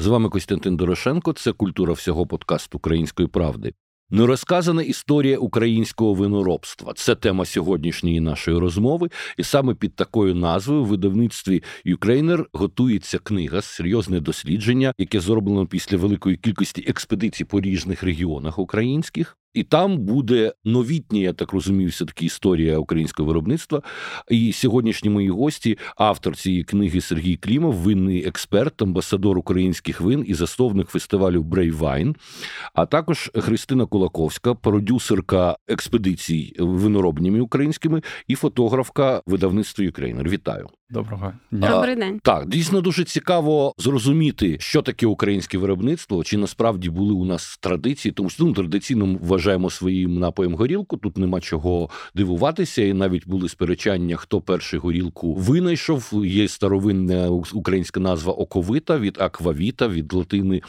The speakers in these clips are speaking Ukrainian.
З вами Костянтин Дорошенко. Це культура всього подкасту Української правди. Нерозказана історія українського виноробства це тема сьогоднішньої нашої розмови, і саме під такою назвою в видавництві Ukraїner готується книга серйозне дослідження, яке зроблено після великої кількості експедицій по різних регіонах українських. І там буде новітня, я так розумію, все таки історія українського виноробства. І сьогоднішні мої гості, автор цієї книги Сергій Клімов, винний експерт, амбасадор українських вин і засновник фестивалю Brave Wine, а також Христина Кулаковська, продюсерка експедицій виноробнями українськими і фотографка видавництва Ukraїner. Вітаю. Доброго дня. Добрий день. Так, дійсно дуже цікаво зрозуміти, що таке українське виноробство, чи насправді були у нас традиції, тому що ну, традиційно вважаємо своїм напоєм горілку. Тут нема чого дивуватися, і навіть були сперечання, хто перший горілку винайшов. Є старовинна українська назва оковита від аквавіта, від латини.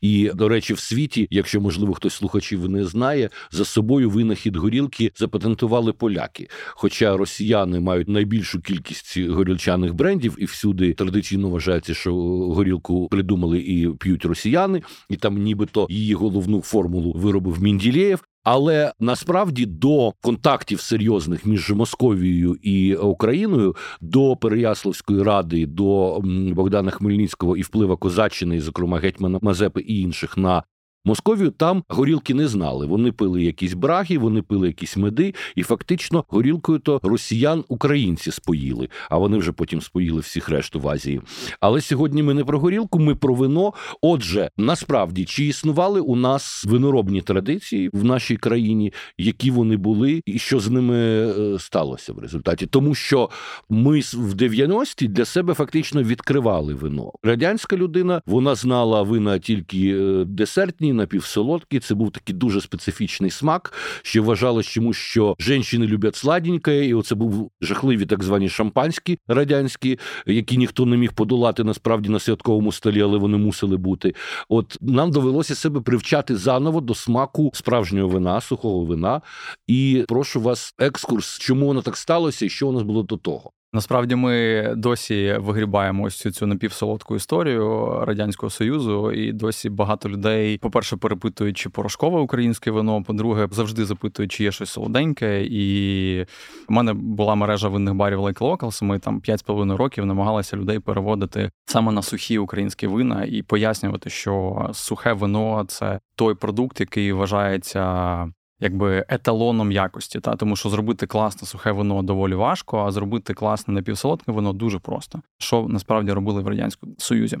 І, до речі, в світі, якщо можливо хтось слухачів не знає, за собою винахід горілки запатентували поляки. Хоча росіяни мають найбільшу кількість горілки вітчизняних брендів, і всюди традиційно вважається, що горілку придумали і п'ють росіяни, і там, нібито її головну формулу виробив Мінділєєв. Але насправді до контактів серйозних між Московією і Україною до Переяславської ради, до Богдана Хмельницького і вплива Козаччини, зокрема гетьмана Мазепи і інших на Московію там горілки не знали. Вони пили якісь браги, вони пили якісь меди, і фактично горілкою то росіян українці споїли, а вони вже потім споїли всіх решту в Азії. Але сьогодні ми не про горілку, ми про вино. Отже, насправді чи існували у нас виноробні традиції в нашій країні, які вони були, і що з ними е, сталося в результаті, тому що ми в 90-ті для себе фактично відкривали вино. Радянська людина вона знала вина тільки е, десертні напівсолодкий. Це був такий дуже специфічний смак. Ще вважалось чомусь, що жінки люблять сладеньке, і оце був жахливі так звані шампанські радянські, які ніхто не міг подолати насправді на святковому столі, але вони мусили бути. От нам довелося себе привчати заново до смаку справжнього вина, сухого вина. І прошу вас, екскурс, чому воно так сталося, і що у нас було до того. Насправді ми досі вигрібаємо ось цю, цю напівсолодку історію радянського союзу, і досі багато людей, по-перше, перепитують, чи порошкове українське вино. По-друге, завжди запитують, чи є щось солоденьке. І в мене була мережа винних барів Like Locals, Ми там 5,5 років намагалися людей переводити саме на сухі українські вина і пояснювати, що сухе вино це той продукт, який вважається якби еталоном якості, та тому що зробити класне сухе вино доволі важко, а зробити класне напівсолодке вино дуже просто. Що насправді робили в радянському союзі.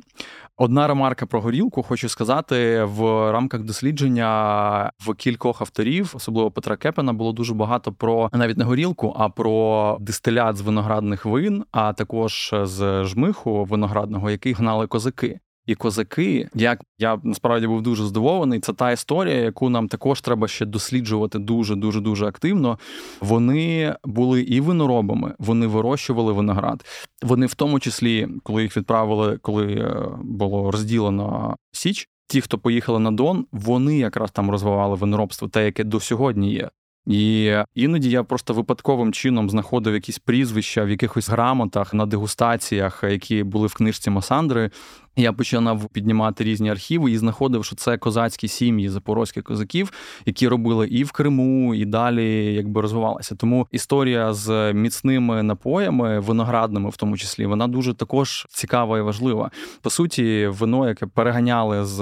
Одна ремарка про горілку, хочу сказати, в рамках дослідження в кількох авторів, особливо Петра Кепена, було дуже багато про навіть не горілку, а про дистилят з виноградних вин, а також з жмиху виноградного, який гнали козаки. І козаки, як я насправді був дуже здивований, це та історія, яку нам також треба ще досліджувати дуже дуже дуже активно. Вони були і виноробами, вони вирощували виноград. Вони, в тому числі, коли їх відправили, коли е, було розділено Січ. Ті, хто поїхали на Дон, вони якраз там розвивали виноробство, те, яке до сьогодні є. І іноді я просто випадковим чином знаходив якісь прізвища в якихось грамотах на дегустаціях, які були в книжці Масандри, я починав піднімати різні архіви і знаходив, що це козацькі сім'ї запорозьких козаків, які робили і в Криму, і далі якби розвивалася. Тому історія з міцними напоями, виноградними, в тому числі, вона дуже також цікава і важлива. По суті, вино, яке переганяли з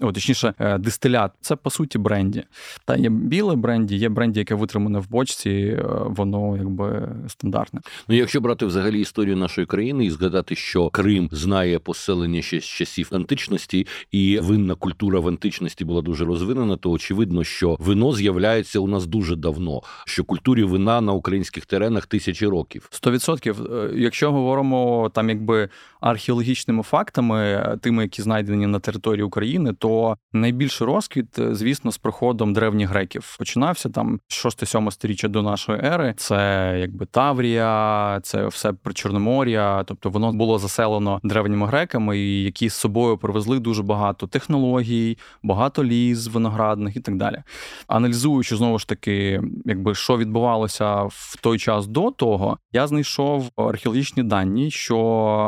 о, точніше, е, дистилят, це по суті бренді. Та є біле бренді, є бренді, яке витримане в бочці, е, воно якби стандартне. Ну, якщо брати взагалі історію нашої країни і згадати, що Крим знає поселення ще з часів античності, і винна культура в античності була дуже розвинена, то очевидно, що вино з'являється у нас дуже давно. Що культурі вина на українських теренах тисячі років. Сто відсотків. Е, якщо говоримо там, якби археологічними фактами, тими, які знайдені на території України, то найбільший розквіт, е, звісно, з приходом древніх греків починався там 6-7 сторіччя до нашої ери. Це якби Таврія, це все при Чорномор'я, тобто воно було заселено древніми греками. і які з собою привезли дуже багато технологій, багато ліз виноградних і так далі. Аналізуючи знову ж таки, якби що відбувалося в той час до того, я знайшов археологічні дані, що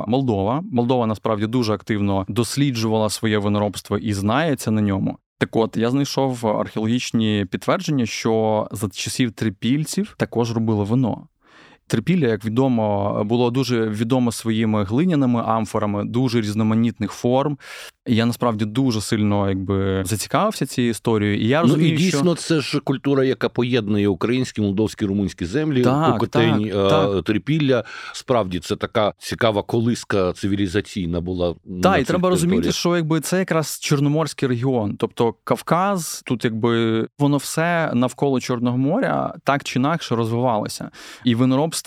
Молдова, Молдова насправді дуже активно досліджувала своє виноробство і знається на ньому. Так от я знайшов археологічні підтвердження, що за часів трипільців також робили вино. Трипілля, як відомо, було дуже відомо своїми глиняними амфорами, дуже різноманітних форм. І Я насправді дуже сильно якби зацікавився цією історією. І я розумію, ну, і дійсно що... це ж культура, яка поєднує українські, молдовські, румунські землі, так, Кокотень, так, так. трипілля. Справді це така цікава колиска цивілізаційна була. Так, і треба розуміти, що якби це якраз Чорноморський регіон, тобто Кавказ, тут якби воно все навколо Чорного моря так чи інакше розвивалося. І виноробство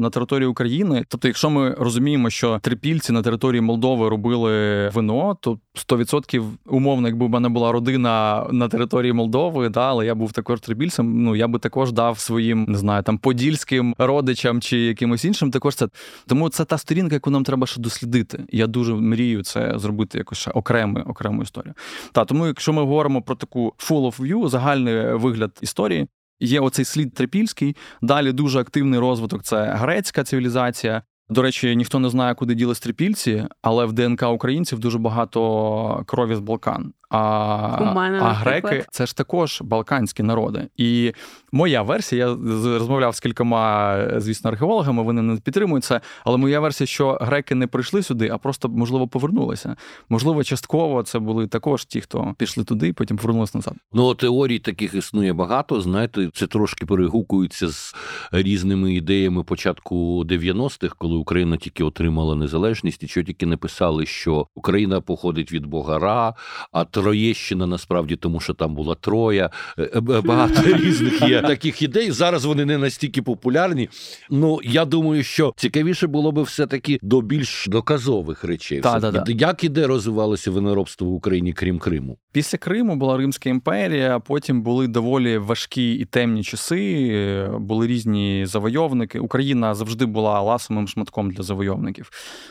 на території України. Тобто, якщо ми розуміємо, що трипільці на території Молдови робили вино, то 100% умовно, якби в мене була родина на території Молдови, да, але я був також трибільцем, ну я би також дав своїм, не знаю, там подільським родичам чи якимось іншим. Також це тому це та сторінка, яку нам треба ще дослідити. Я дуже мрію це зробити якось ще окрему, окрему історію. Та тому, якщо ми говоримо про таку full of view, загальний вигляд історії. Є оцей слід трипільський. Далі дуже активний розвиток це грецька цивілізація. До речі, ніхто не знає, куди діли стрипільці, але в ДНК українців дуже багато крові з Балкан. А мене, а греки це ж також балканські народи. І моя версія, я розмовляв з кількома, звісно, археологами, вони не підтримують це. Але моя версія, що греки не прийшли сюди, а просто можливо повернулися. Можливо, частково це були також ті, хто пішли туди, і потім повернулися назад. Ну теорій таких існує багато. Знаєте, це трошки перегукується з різними ідеями початку 90-х, коли Україна тільки отримала незалежність, і що тільки не писали, що Україна походить від Бога Ра, а Троєщина насправді, тому що там була Троя. Е, е, багато різних є таких ідей. Зараз вони не настільки популярні. Ну я думаю, що цікавіше було би все-таки до більш доказових речей. Та, та, та. Як і де розвивалося виноробство в Україні, крім Криму? Після Криму була Римська імперія. Потім були доволі важкі і темні часи. Були різні завойовники. Україна завжди була ласовим шматком для завойовників.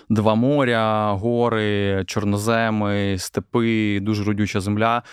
Два моря, гори, чорноземи, степи, дуже родюча земля.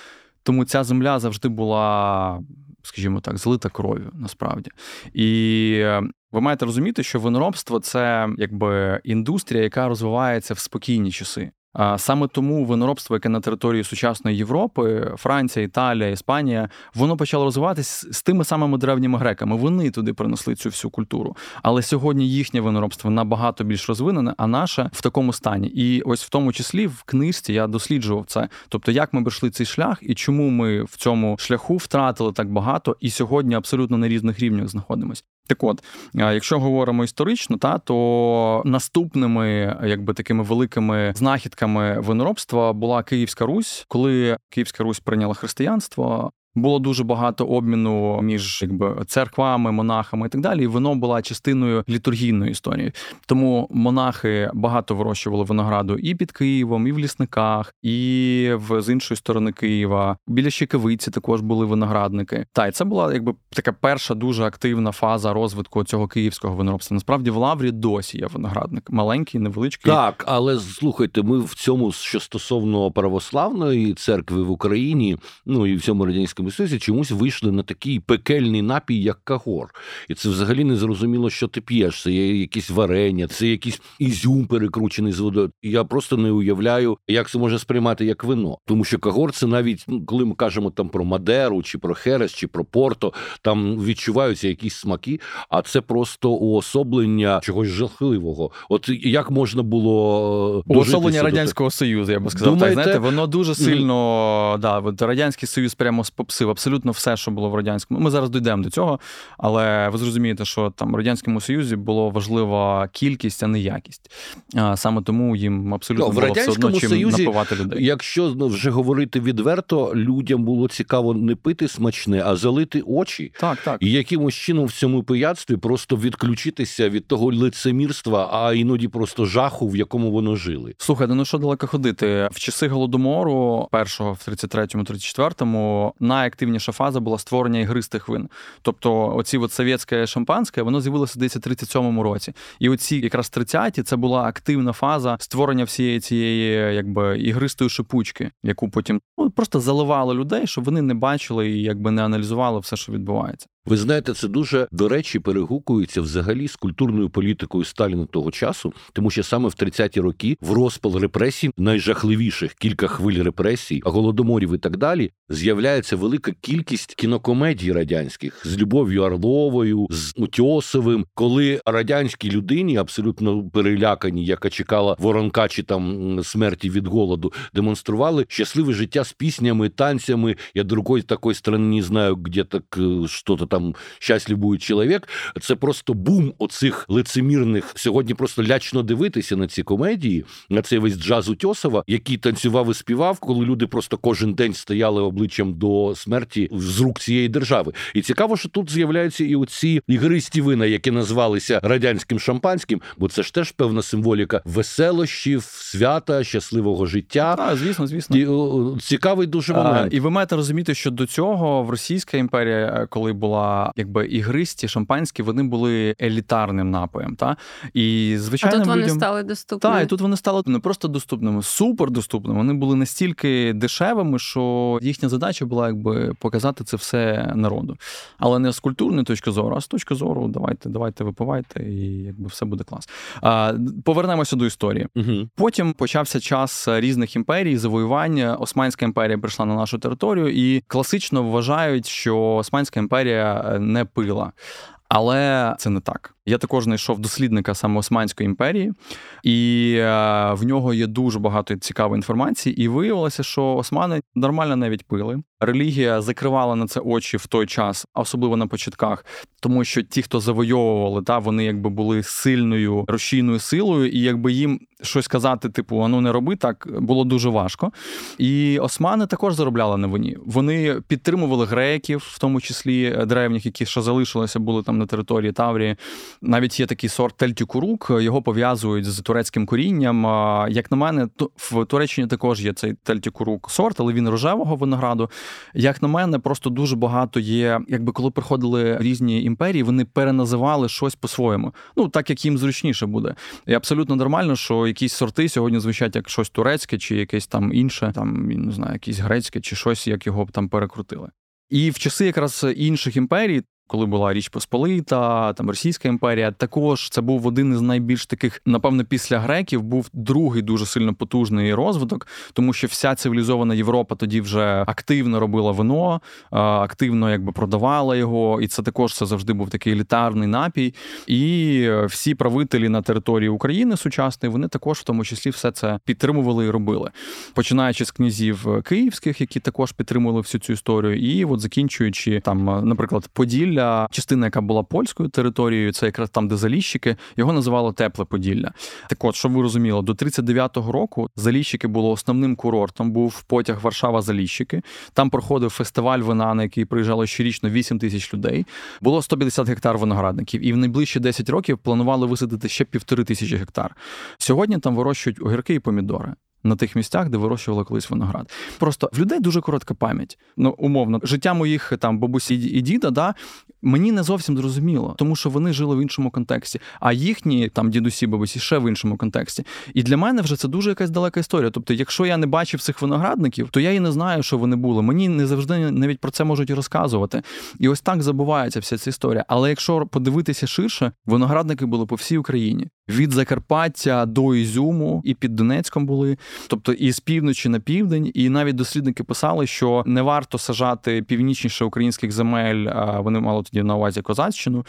Тому ця земля завжди була, скажімо так, злита кров'ю насправді. І ви маєте розуміти, що виноробство це якби індустрія, яка розвивається в спокійні часи. Саме тому виноробство, яке на території сучасної Європи, Франція, Італія, Іспанія, воно почало розвиватися з тими самими древніми греками. Вони туди принесли цю всю культуру. Але сьогодні їхнє виноробство набагато більш розвинене, а наше в такому стані. І ось в тому числі в книжці я досліджував це. Тобто, як ми пройшли цей шлях і чому ми в цьому шляху втратили так багато, і сьогодні абсолютно на різних рівнях знаходимось. Так от, якщо говоримо історично, та то наступними, якби такими великими знахідками виноробства була Київська Русь, коли Київська Русь прийняла християнство. Було дуже багато обміну між якби церквами, монахами і так далі. І Воно була частиною літургійної історії. Тому монахи багато вирощували винограду і під Києвом, і в лісниках, і в з іншої сторони Києва. Біля Щекавиці також були виноградники. Та й це була якби така перша дуже активна фаза розвитку цього київського виноробства. Насправді в Лаврі досі є виноградник, маленький, невеличкий. Так, але слухайте, ми в цьому що стосовно православної церкви в Україні, ну і в цьому радянському Союзі чомусь вийшли на такий пекельний напій, як кагор. І це взагалі не зрозуміло, що ти п'єш. Це є якісь варення, це якийсь ізюм перекручений з водою. Я просто не уявляю, як це може сприймати як вино. Тому що кагор це навіть ну, коли ми кажемо там про Мадеру, чи про Херес, чи про Порто, там відчуваються якісь смаки, а це просто уособлення чогось жахливого. От як можна було е, уособлення радянського союзу, я би сказав. Думаєте? Так, знаєте, воно дуже сильно да, от радянський союз прямо спопсив абсолютно все, що було в радянському. Ми зараз дійдемо до цього, але ви зрозумієте, що там в радянському союзі було важлива кількість, а не якість. Саме тому їм абсолютно ну, було все одно чим Союзі, напивати людей. Якщо ну, вже говорити відверто, людям було цікаво не пити смачне, а залити очі. Так, так. І якимось чином в цьому пияцтві просто відключитися від того лицемірства, а іноді просто жаху, в якому воно жили. Слухайте, ну що далеко ходити в часи голодомору, першого в 33-му, 34-му, найактивніша фаза була створення ігристих вин. Тобто, оці от совєтське шампанське, воно з'явилося десь у 37-му році. І оці якраз 30-ті це була активна фаза створення всієї цієї якби ігристої шипучки, яку потім ну, просто заливали людей, щоб вони не бачили і якби не аналізували все, що відбувається. Ви знаєте, це дуже до речі перегукується взагалі з культурною політикою Сталіна того часу, тому що саме в 30-ті роки в розпал репресій, найжахливіших кілька хвиль репресій, голодоморів і так далі, з'являється велика кількість кінокомедій радянських з Любов'ю Орловою, з Утьосовим, коли радянській людині абсолютно перелякані, яка чекала воронка чи там смерті від голоду, демонстрували щасливе життя з піснями, танцями. Я другої такої сторони не знаю, де так е, що то там щаслив буде чоловік. Це просто бум оцих лицемірних. Сьогодні просто лячно дивитися на ці комедії, на цей весь джаз Утьосова, який танцював і співав, коли люди просто кожен день стояли обличчям до смерті з рук цієї держави. І цікаво, що тут з'являються і оці ігристі вина, які назвалися радянським шампанським, бо це ж теж певна символіка веселощів, свята, щасливого життя. А, звісно, звісно. І, цікавий дуже момент. А, і ви маєте розуміти, що до цього в Російська імперія, коли була якби ігристі, шампанські, вони були елітарним напоєм. Та? І звичайно, а тут вони людям... стали доступними. Так, і тут вони стали не просто доступними, супер доступними. Вони були настільки дешевими, що їхня задача була якби показати це все народу. Але не з культурної точки зору, а з точки зору, давайте, давайте випивайте, і якби все буде клас. А, Повернемося до історії. Угу. Потім почався час різних імперій, завоювання. Османська імперія прийшла на нашу територію, і класично вважають, що Османська імперія не пила. Але це не так. Я також знайшов дослідника саме Османської імперії, і е, в нього є дуже багато цікавої інформації. І виявилося, що османи нормально навіть пили. Релігія закривала на це очі в той час, особливо на початках, тому що ті, хто завойовували, та вони якби були сильною рушійною силою, і якби їм щось казати, типу, а ну не роби так, було дуже важко. І османи також заробляли на вині. Вони підтримували греків, в тому числі древніх, які ще залишилися, були там на території Таврії. Навіть є такий сорт тельтюкурук, його пов'язують з турецьким корінням. Як на мене, в Туреччині також є цей тельтюкурук сорт, але він рожевого винограду. Як на мене, просто дуже багато є. Якби коли приходили різні імперії, вони переназивали щось по-своєму. Ну так як їм зручніше буде. І абсолютно нормально, що якісь сорти сьогодні звучать як щось турецьке, чи якесь там інше, там не знаю, якесь грецьке, чи щось, як його там перекрутили. І в часи якраз інших імперій коли була Річ Посполита, там Російська імперія, також це був один із найбільш таких, напевно, після греків був другий дуже сильно потужний розвиток, тому що вся цивілізована Європа тоді вже активно робила вино, активно якби продавала його, і це також це завжди був такий елітарний напій. І всі правителі на території України сучасної вони також в тому числі все це підтримували і робили, починаючи з князів київських, які також підтримували всю цю історію, і от закінчуючи там, наприклад, Поділь. Поділля, частина, яка була польською територією, це якраз там, де Заліщики, його називали Тепле Поділля. Так от, щоб ви розуміли, до 39-го року Заліщики було основним курортом, був потяг Варшава-Заліщики. Там проходив фестиваль вина, на який приїжджало щорічно 8 тисяч людей. Було 150 гектар виноградників, і в найближчі 10 років планували висадити ще півтори тисячі гектар. Сьогодні там вирощують огірки і помідори на тих місцях, де вирощували колись виноград. Просто в людей дуже коротка пам'ять. Ну, умовно, життя моїх там бабусі і діда, да, мені не зовсім зрозуміло, тому що вони жили в іншому контексті, а їхні там дідусі, бабусі ще в іншому контексті. І для мене вже це дуже якась далека історія. Тобто, якщо я не бачив цих виноградників, то я і не знаю, що вони були. Мені не завжди навіть про це можуть розказувати. І ось так забувається вся ця історія. Але якщо подивитися ширше, виноградники були по всій Україні від Закарпаття до Ізюму, і під Донецьком були, тобто і з півночі на південь, і навіть дослідники писали, що не варто сажати північніше українських земель. Вони мали тоді на увазі козаччину,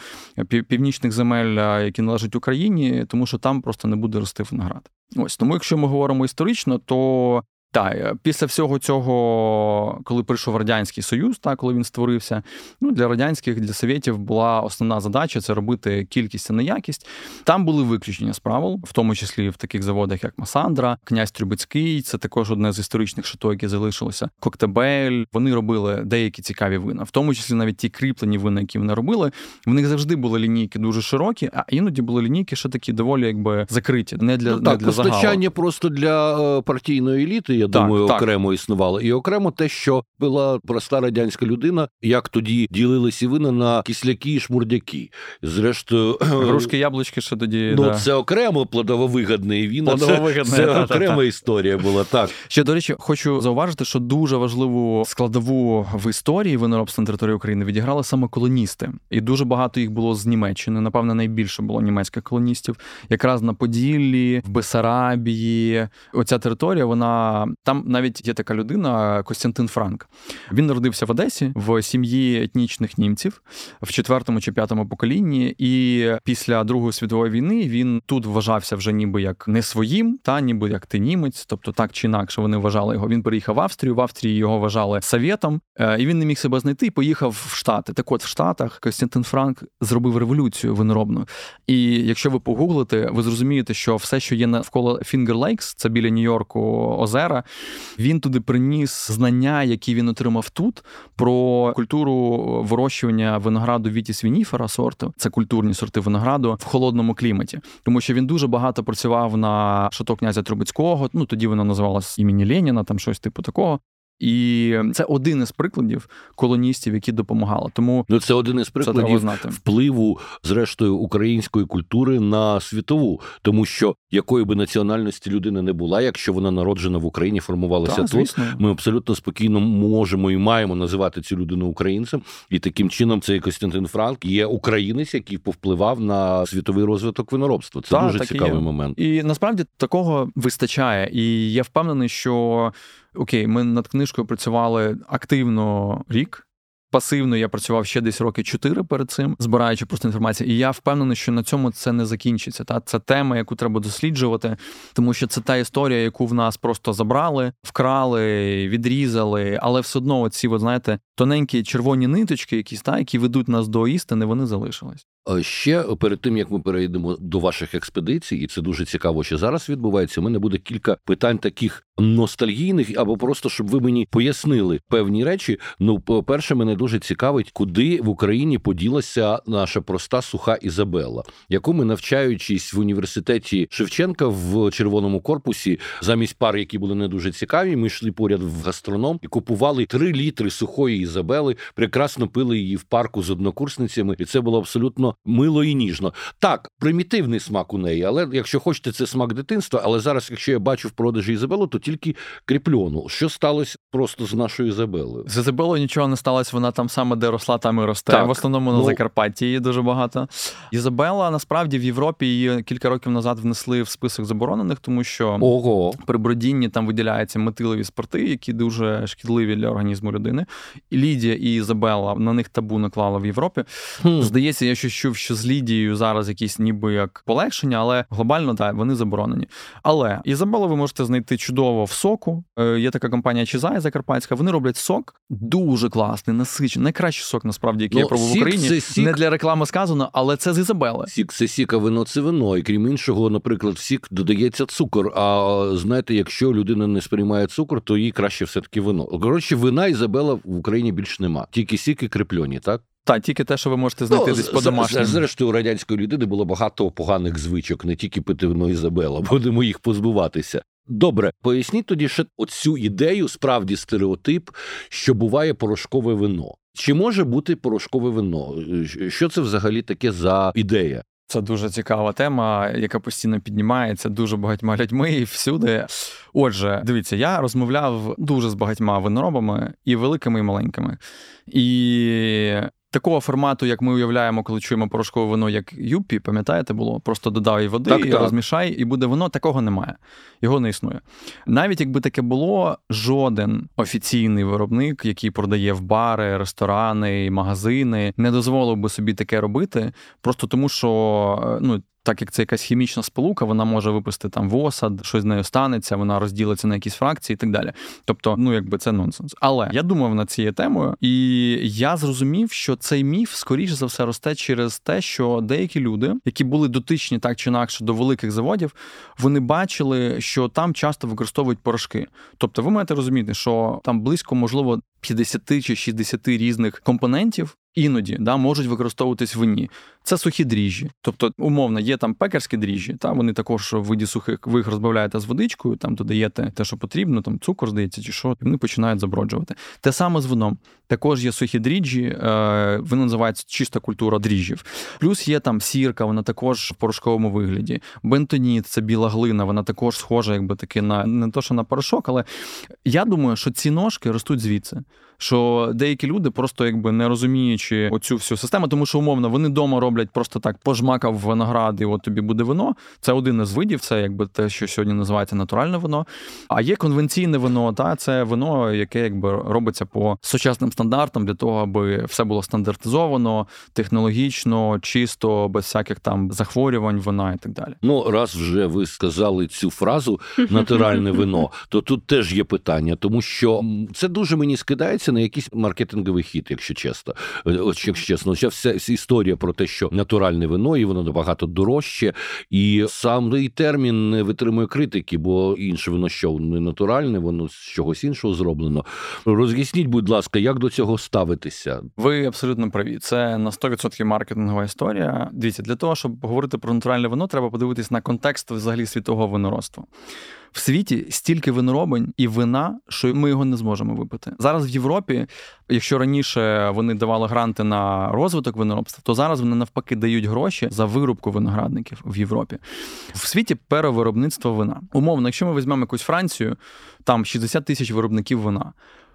північних земель, які належать Україні, тому що там просто не буде рости виноград. Ось тому, якщо ми говоримо історично, то так, е, після всього цього, коли прийшов радянський союз, так коли він створився, ну для радянських для совєтів була основна задача це робити кількість, а не якість. Там були виключення з правил, в тому числі в таких заводах, як Масандра, князь Трюбецький. Це також одне з історичних шато, які залишилося. Коктебель. Вони робили деякі цікаві вина, в тому числі навіть ті кріплені вина, які вони робили. В них завжди були лінійки дуже широкі, а іноді були лінійки, ще такі доволі якби закриті. Не для ну, так, не для постачання просто для е, партійної еліти я так, думаю, так. окремо існувала, і окремо те, що була проста радянська людина, як тоді ділилися вина на кисляки і шмурдяки. Зрештою, грушки, яблучки ще тоді ну да. це окремо плодововигадне віно. Це, це та, окрема та, історія була. Так ще до речі, хочу зауважити, що дуже важливу складову в історії виноробства на території України відіграли саме колоністи, і дуже багато їх було з Німеччини. Напевно, найбільше було німецьких колоністів, якраз на Поділлі, в Бесарабії. Оця територія, вона там навіть є така людина, Костянтин Франк. Він народився в Одесі в сім'ї етнічних німців в четвертому чи п'ятому поколінні. І після Другої світової війни він тут вважався вже ніби як не своїм, та ніби як ти німець, тобто так чи інакше вони вважали його. Він переїхав в Австрію. В Австрії його вважали совєтом, е, і він не міг себе знайти. і Поїхав в Штати. Так, от в Штатах Костянтин Франк зробив революцію виноробну. І якщо ви погуглите, ви зрозумієте, що все, що є навколо Finger Lakes, це біля Нью-Йорку озера, він туди приніс знання, які він отримав тут, про культуру вирощування винограду Вітіс Вініфера сорту. Це культурні сорти винограду в холодному кліматі, тому що він дуже багато працював на шато князя Трубецького. Ну тоді воно називалось імені Леніна, там щось типу такого. І це один із прикладів колоністів, які допомагали. Тому ну це один із прикладів знати. впливу, зрештою, української культури на світову, тому що якої би національності людина не була, якщо вона народжена в Україні, формувалася так, тут. Звісно. Ми абсолютно спокійно можемо і маємо називати цю людину українцем. І таким чином цей Костянтин Франк є українець, який повпливав на світовий розвиток виноробства. Це так, дуже цікавий момент. І насправді такого вистачає. І я впевнений, що окей, ми над книжкою працювали активно рік. Пасивно я працював ще десь роки чотири перед цим, збираючи просто інформацію. І я впевнений, що на цьому це не закінчиться. Та це тема, яку треба досліджувати, тому що це та історія, яку в нас просто забрали, вкрали, відрізали, але все одно, ці, от, знаєте, тоненькі червоні ниточки, якісь та які ведуть нас до істини, вони залишились. Ще перед тим як ми перейдемо до ваших експедицій, і це дуже цікаво, що зараз відбувається. У мене буде кілька питань таких ностальгійних, або просто щоб ви мені пояснили певні речі. Ну, по перше, мене дуже цікавить, куди в Україні поділася наша проста суха Ізабелла, яку ми навчаючись в університеті Шевченка в червоному корпусі, замість пар, які були не дуже цікаві, ми йшли поряд в гастроном і купували три літри сухої Ізабели, прекрасно пили її в парку з однокурсницями, і це було абсолютно мило і ніжно. Так, примітивний смак у неї, але якщо хочете, це смак дитинства. Але зараз, якщо я бачу в продажі Ізабелу, то тільки кріпльону. Що сталося просто з нашою Ізабелою? З Ізабелою нічого не сталося. Вона там саме де росла, там і росте. Так. В основному на ну... Закарпатті її дуже багато. Ізабела насправді в Європі її кілька років назад внесли в список заборонених, тому що Ого. при бродінні там виділяються метилові спорти, які дуже шкідливі для організму людини. І Лідія і Ізабела на них табу наклала в Європі. Хм. Здається, я щось чув, що з Лідією зараз якісь ніби як полегшення, але глобально так, вони заборонені. Але Ізабелу ви можете знайти чудово в соку. Е, є така компанія Чизай Закарпатська. Вони роблять сок дуже класний, насичений. Найкращий сок, насправді, який ну, я пробував в Україні. Це сік... Не для реклами сказано, але це з Ізабели. Сік це сік, а вино це вино. І крім іншого, наприклад, в сік додається цукор. А знаєте, якщо людина не сприймає цукор, то їй краще все таки вино. Коротше, вина Ізабела в Україні більш нема. Тільки сіки крепльоні, так? Так, тільки те, що ви можете знайти ну, десь по домашньому. Зрештою, у радянської людини було багато поганих звичок, не тільки пити вино Ізабела, будемо їх позбуватися. Добре, поясніть тоді ще оцю ідею, справді стереотип, що буває порошкове вино. Чи може бути порошкове вино? Що це взагалі таке за ідея? Це дуже цікава тема, яка постійно піднімається дуже багатьма людьми і всюди. Отже, дивіться, я розмовляв дуже з багатьма виноробами і великими, і маленькими. І Такого формату, як ми уявляємо, коли чуємо порошкове вино, як юпі, пам'ятаєте, було просто додай води, так, і так. розмішай, і буде воно. Такого немає, його не існує. Навіть якби таке було, жоден офіційний виробник, який продає в бари, ресторани, магазини, не дозволив би собі таке робити, просто тому що е, ну так як це якась хімічна сполука, вона може випустити там в осад, щось з нею станеться, вона розділиться на якісь фракції і так далі. Тобто, ну якби це нонсенс. Але я думав над цією темою, і я зрозумів, що цей міф скоріше за все росте через те, що деякі люди, які були дотичні так чи інакше до великих заводів, вони бачили, що там часто використовують порошки. Тобто, ви маєте розуміти, що там близько, можливо, 50 чи 60 різних компонентів іноді да, можуть використовуватись вині. Це сухі дріжджі. Тобто, умовно, є там пекарські дріжджі, та вони також в виді сухих ви їх розбавляєте з водичкою, там додаєте те, що потрібно, там цукор здається, чи що, і вони починають заброджувати. Те саме з вином. Також є сухі дріжджі, е, вони називаються чиста культура дріжджів. Плюс є там сірка, вона також в порошковому вигляді. Бентоніт це біла глина, вона також схожа, якби таки на не то, що на порошок, але я думаю, що ці ножки ростуть звідси що деякі люди просто якби не розуміючи оцю всю систему, тому що умовно вони вдома роблять просто так пожмакав виноград, і от тобі буде вино. Це один із видів, це якби те, що сьогодні називається натуральне вино. А є конвенційне вино, та це вино, яке якби робиться по сучасним стандартам для того, аби все було стандартизовано, технологічно, чисто, без всяких там захворювань, вина і так далі. Ну раз вже ви сказали цю фразу натуральне вино, то тут теж є питання, тому що це дуже мені скидається на якийсь маркетинговий хід, якщо чесно. Е, якщо чесно, вся вся історія про те, що натуральне вино і воно набагато дорожче, і сам і термін не витримує критики, бо інше вино, що не натуральне, воно з чогось іншого зроблено. Роз'ясніть, будь ласка, як до цього ставитися? Ви абсолютно праві. Це на 100% маркетингова історія. Дивіться, для того, щоб говорити про натуральне вино, треба подивитись на контекст взагалі світового виноробства. В світі стільки виноробень і вина, що ми його не зможемо випити. Зараз в Європі, якщо раніше вони давали гранти на розвиток виноробства, то зараз вони навпаки дають гроші за вирубку виноградників в Європі. В світі перевиробництво вина. Умовно, якщо ми візьмемо якусь Францію, там 60 тисяч виробників вина.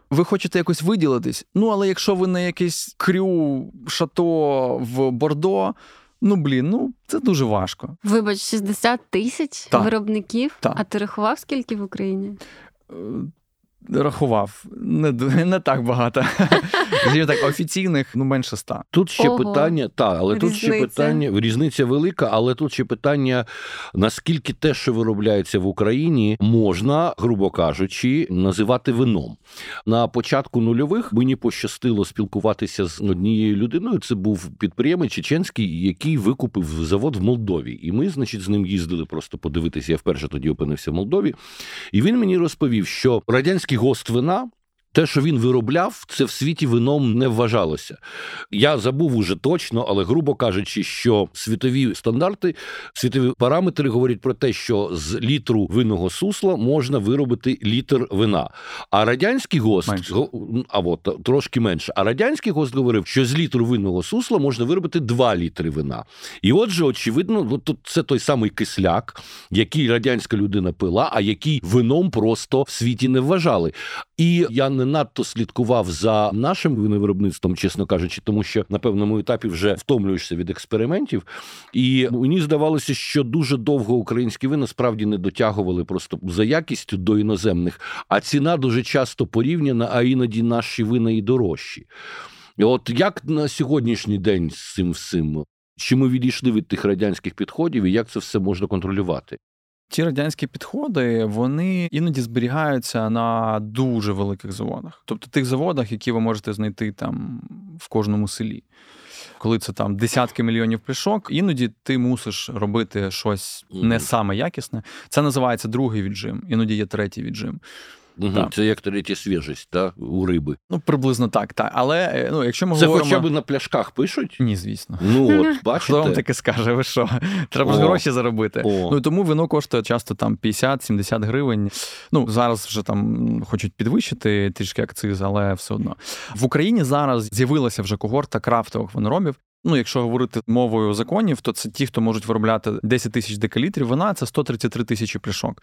Ви хочете якось виділитись? Ну але якщо ви не якесь крю шато в Бордо. Ну блін, ну це дуже важко. Вибач, 60 тисяч виробників. Так. А ти рахував скільки в Україні? Рахував не не так багато. так, офіційних ну менше ста. Тут ще Ого. питання, так, але Різниця. тут ще питання, різниця велика, але тут ще питання: наскільки те, що виробляється в Україні, можна, грубо кажучи, називати вином. На початку нульових мені пощастило спілкуватися з однією людиною. Це був підприємець чеченський, який викупив завод в Молдові. І ми, значить, з ним їздили просто подивитися. Я вперше тоді опинився в Молдові. І він мені розповів, що радянські Київський гост вина те, що він виробляв, це в світі вином не вважалося. Я забув уже точно, але грубо кажучи, що світові стандарти, світові параметри говорять про те, що з літру винного сусла можна виробити літр вина. А радянський гост менше. а от трошки менше. А радянський гост говорив, що з літру винного сусла можна виробити 2 літри вина. І отже, очевидно, тут це той самий кисляк, який радянська людина пила, а який вином просто в світі не вважали. І я не надто слідкував за нашим виновиробництвом, чесно кажучи, тому що на певному етапі вже втомлюєшся від експериментів. І мені здавалося, що дуже довго українські вина справді не дотягували просто за якістю до іноземних, а ціна дуже часто порівняна, а іноді наші вина і дорожчі. І От як на сьогоднішній день з цим всім? Чи ми відійшли від тих радянських підходів, і як це все можна контролювати? Ті радянські підходи вони іноді зберігаються на дуже великих заводах, тобто тих заводах, які ви можете знайти там в кожному селі. Коли це там десятки мільйонів пляшок, іноді ти мусиш робити щось не саме якісне. Це називається другий віджим, іноді є третій віджим. Угу. Це як третя свіжість, та у риби. Ну, приблизно так. так. Але е, ну, якщо ми це говоримо... хоча б на пляшках пишуть? Ні, звісно. Ну, от, бачите? Хто вам таке скаже, ви що? Треба ж гроші заробити. О. Ну тому вино коштує часто там 50-70 гривень. Ну, зараз вже там хочуть підвищити трішки акциз, але все одно. В Україні зараз з'явилася вже когорта крафтових виноробів, Ну, якщо говорити мовою законів, то це ті, хто можуть виробляти 10 тисяч декалітрів вина, це 133 тисячі пляшок.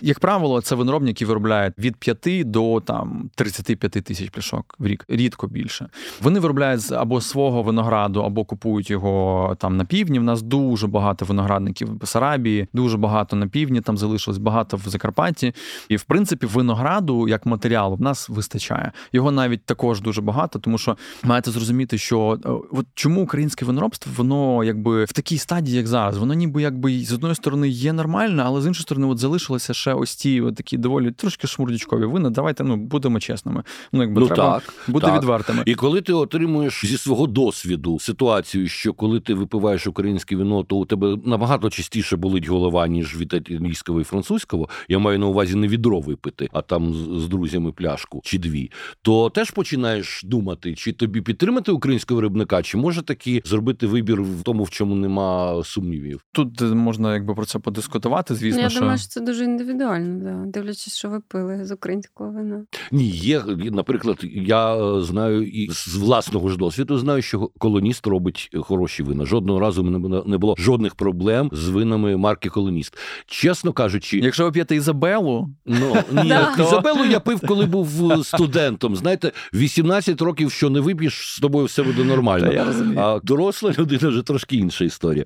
Як правило, це виноробники які виробляють від 5 до там 35 тисяч пляшок в рік, рідко більше. Вони виробляють або свого винограду, або купують його там на півдні. В нас дуже багато виноградників в Бесарабії, дуже багато на півдні, там залишилось багато в Закарпатті. І в принципі, винограду як матеріалу в нас вистачає. Його навіть також дуже багато, тому що маєте зрозуміти, що е, от чому українське виноробство, воно якби в такій стадії, як зараз, воно ніби якби з одної сторони є нормальне, але з іншої сторони, от залишилося ще ось ті от такі доволі трошки шмурдячкові вина. Давайте ну будемо чесними. Ну якби ну, треба так, бути так. відвертими. І коли ти отримуєш зі свого досвіду ситуацію, що коли ти випиваєш українське вино, то у тебе набагато частіше болить голова, ніж від італійського і французького. Я маю на увазі не відро випити, а там з друзями пляшку чи дві. То теж починаєш думати, чи тобі підтримати українського виробника, чи може таки таки зробити вибір в тому, в чому нема сумнівів. Тут можна якби про це подискутувати. Звісно, я що... думаю, що це дуже індивідуально, да. дивлячись, що ви пили з українського вина. Ні, є наприклад, я е, знаю і з власного ж досвіду знаю, що колоніст робить хороші вина. Жодного разу мене не було жодних проблем з винами марки Колоніст. Чесно кажучи, якщо ви п'єте Ізабелу, ну ні, Ізабелу я пив, коли був е, студентом. Знаєте, 18 років, що не вип'єш, з тобою все буде нормально. Я А доросла людина вже трошки інша історія.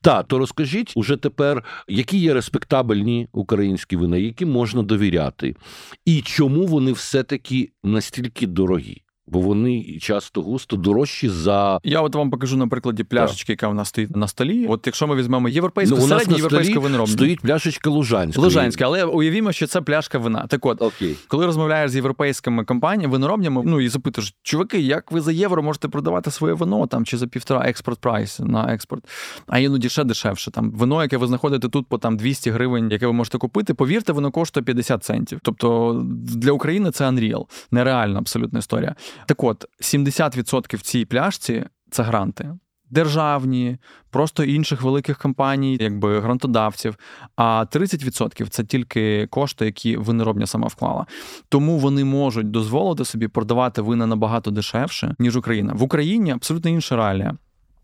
Та то розкажіть уже тепер, які є респектабельні українські вина, які можна довіряти, і чому вони все-таки настільки дорогі? Бо вони часто густо дорожчі за я. От вам покажу на прикладі пляшечки, яка в нас стоїть на столі. От якщо ми візьмемо європейську ну, середню європейську виноробну. стоїть пляшечка Лужанська. Лужанська, але уявімо, що це пляшка вина. Так от, Окей. коли розмовляєш з європейськими компаніями, виноробнями, ну і запитуєш, чуваки, як ви за євро можете продавати своє вино там чи за півтора експорт прайс на експорт, а іноді ще дешевше. Там вино, яке ви знаходите тут по там 200 гривень, яке ви можете купити. Повірте, воно коштує 50 центів. Тобто для України це unreal. нереальна абсолютна історія. Так от. 70% в цій пляшці це гранти. Державні, просто інших великих компаній, якби грантодавців. А 30% це тільки кошти, які виноробня сама вклала. Тому вони можуть дозволити собі продавати вина набагато дешевше, ніж Україна. В Україні абсолютно інша реалія.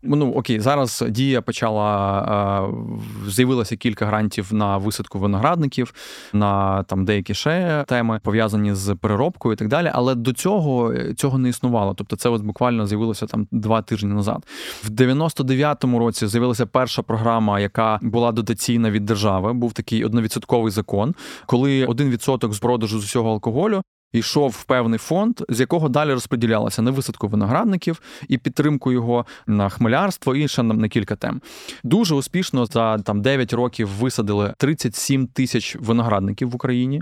Ну окей, зараз дія почала з'явилося кілька грантів на висадку виноградників, на там деякі ще теми пов'язані з переробкою і так далі. Але до цього цього не існувало. Тобто, це от буквально з'явилося там два тижні назад. В 99-му році з'явилася перша програма, яка була дотаційна від держави. Був такий одновідсотковий закон, коли один відсоток з продажу з усього алкоголю йшов в певний фонд, з якого далі розподілялося на висадку виноградників і підтримку його на хмелярство і ще на кілька тем. Дуже успішно за там 9 років висадили 37 тисяч виноградників в Україні.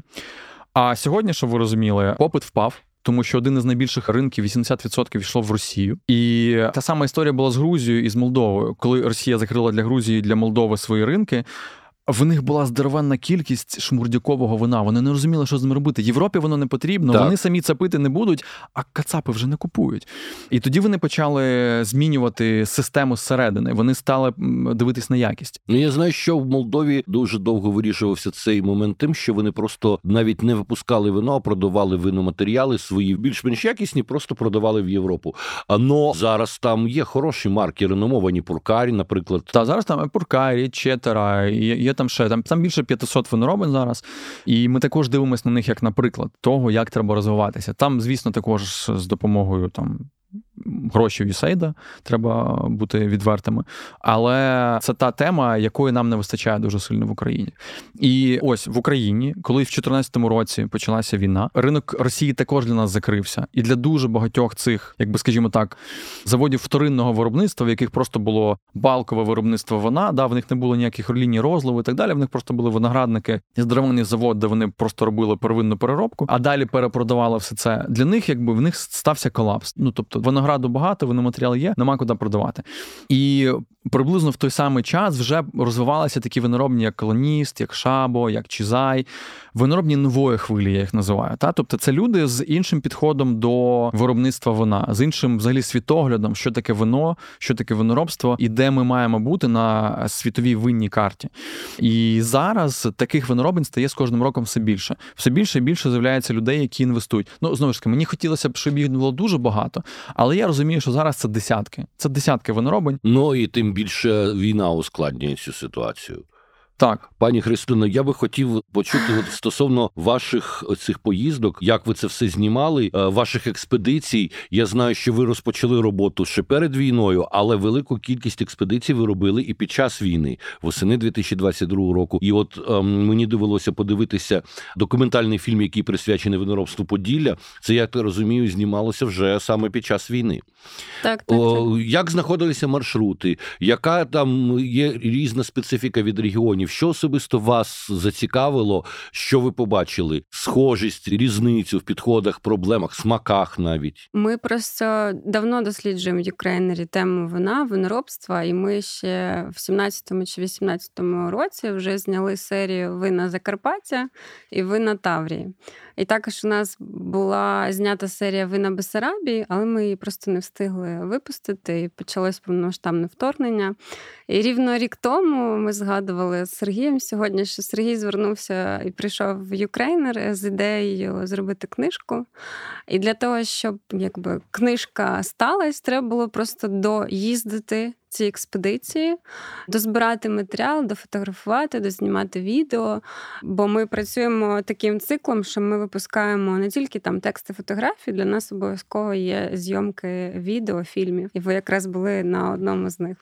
А сьогодні, щоб ви розуміли, попит впав. Тому що один із найбільших ринків 80% йшло в Росію, і та сама історія була з Грузією і з Молдовою, коли Росія закрила для Грузії і для Молдови свої ринки в них була здоровенна кількість шмурдякового вина. Вони не розуміли, що з ним робити. Європі воно не потрібно, так. вони самі це пити не будуть, а кацапи вже не купують. І тоді вони почали змінювати систему зсередини. Вони стали дивитись на якість. Ну я знаю, що в Молдові дуже довго вирішувався цей момент, тим, що вони просто навіть не випускали вино, а продавали виноматеріали свої більш-менш якісні, просто продавали в Європу. Но зараз там є хороші марки, реномовані Пуркарі, наприклад. Та зараз там Пуркарі, Четера, є там ще там там більше 500 виноробин зараз. І ми також дивимося на них як наприклад того, як треба розвиватися. Там, звісно, також з допомогою там гроші USAID, треба бути відвертими. Але це та тема, якої нам не вистачає дуже сильно в Україні. І ось в Україні, коли в 2014 році почалася війна, ринок Росії також для нас закрився. І для дуже багатьох цих, як би скажімо так, заводів вторинного виробництва, в яких просто було балкове виробництво вона, да, в них не було ніяких ліній розливу і так далі. В них просто були виноградники, здравоний завод, де вони просто робили первинну переробку, а далі перепродавали все це. Для них, якби в них стався колапс. Ну тобто винограду багато, виноматеріал є, нема куди продавати. І приблизно в той самий час вже розвивалися такі виноробні, як колоніст, як шабо, як чізай, виноробні нової хвилі, я їх називаю. Та? Тобто це люди з іншим підходом до виробництва вина, з іншим взагалі світоглядом, що таке вино, що таке виноробство і де ми маємо бути на світовій винній карті. І зараз таких виноробень стає з кожним роком все більше. Все більше і більше з'являється людей, які інвестують. Ну знову ж таки, мені хотілося б, щоб їх було дуже багато, але я розумію, що зараз це десятки. Це десятки виноробень. Ну і тим більше війна ускладнює цю ситуацію. Так, пані Христино, я би хотів почути от стосовно ваших цих поїздок, як ви це все знімали, е, ваших експедицій. Я знаю, що ви розпочали роботу ще перед війною, але велику кількість експедицій ви робили і під час війни, восени 2022 року. І от ем, мені довелося подивитися документальний фільм, який присвячений виноробству Поділля. Це я так розумію, знімалося вже саме під час війни. Так, так, О, так. як знаходилися маршрути, яка там є різна специфіка від регіонів? Що особисто вас зацікавило, що ви побачили? Схожість, різницю в підходах, проблемах, смаках навіть? Ми просто давно досліджуємо в Ukraїner і тему вина, виноробства, і ми ще в 17-му чи 18-му році вже зняли серію вина Закарпаття і вина Таврії. І також у нас була знята серія Вина Бесарабії, але ми її просто не встигли випустити. І почалось повномасштабне вторгнення. І рівно рік тому ми згадували з Сергієм сьогодні, що Сергій звернувся і прийшов в Ukraїner з ідеєю зробити книжку. І для того, щоб якби книжка сталася, треба було просто доїздити ці експедиції, дозбирати матеріал, дофотографувати, дознімати відео. Бо ми працюємо таким циклом, що ми випускаємо не тільки там тексти фотографії, для нас обов'язково є зйомки відео, фільмів. І ви якраз були на одному з них.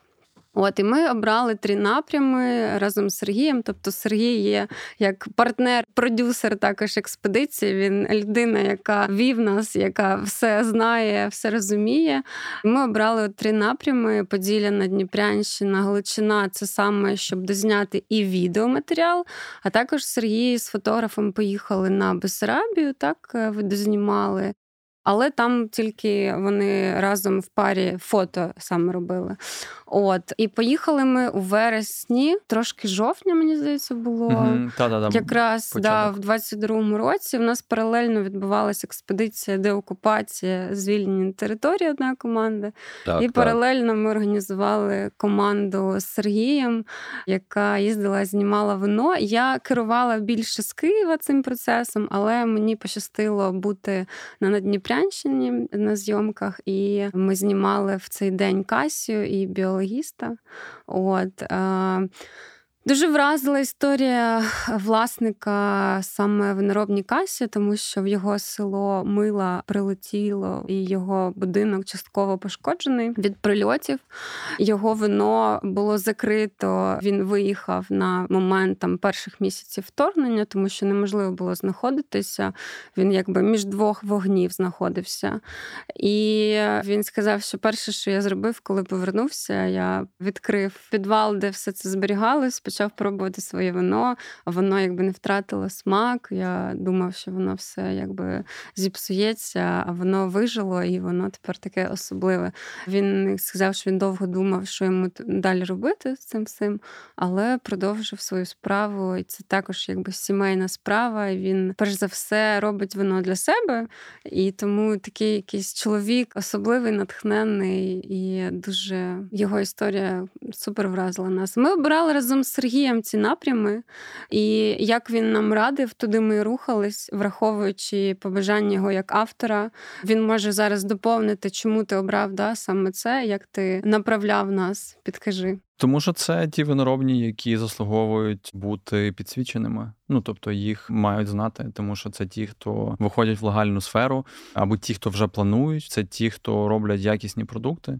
От і ми обрали три напрями разом з Сергієм. Тобто, Сергій є як партнер, продюсер також експедиції. Він людина, яка вів нас, яка все знає, все розуміє. Ми обрали три напрями: Поділля Дніпрянщина, Галичина це саме щоб дозняти і відеоматеріал. А також Сергій з фотографом поїхали на Бесарабію, так е, дознімали але там тільки вони разом в парі фото саме робили. От і поїхали ми у вересні, трошки жовтня, мені здається, було mm Та-та-та. якраз да, в 22-му році. У нас паралельно відбувалася експедиція деокупація звільнені території одної команди. Так, і так. паралельно ми організували команду з Сергієм, яка їздила, знімала вино. Я керувала більше з Києва цим процесом, але мені пощастило бути на Надніпря. Надвірнянщині на зйомках, і ми знімали в цей день Касію і біологіста. От. Е- Дуже вразила історія власника саме в неробній касі, тому що в його село мила прилетіло, і його будинок частково пошкоджений від прильотів. Його вино було закрито. Він виїхав на момент там перших місяців вторгнення, тому що неможливо було знаходитися. Він якби між двох вогнів знаходився. І він сказав, що перше, що я зробив, коли повернувся, я відкрив підвал, де все це зберігалось почав пробувати своє вино, воно якби не втратило смак. Я думав, що воно все якби зіпсується, а воно вижило, і воно тепер таке особливе. Він сказав, що він довго думав, що йому далі робити з цим всім, але продовжив свою справу. І це також якби сімейна справа. І Він перш за все робить вино для себе, і тому такий якийсь чоловік особливий, натхненний, і дуже його історія супер вразила нас. Ми обирали разом з Сергієм ці напрями, і як він нам радив, туди ми рухались, враховуючи побажання його як автора. Він може зараз доповнити, чому ти обрав да, саме це, як ти направляв нас. Підкажи. Тому що це ті виноробні, які заслуговують бути підсвіченими. Ну тобто їх мають знати, тому що це ті, хто виходять в легальну сферу, або ті, хто вже планують, це ті, хто роблять якісні продукти.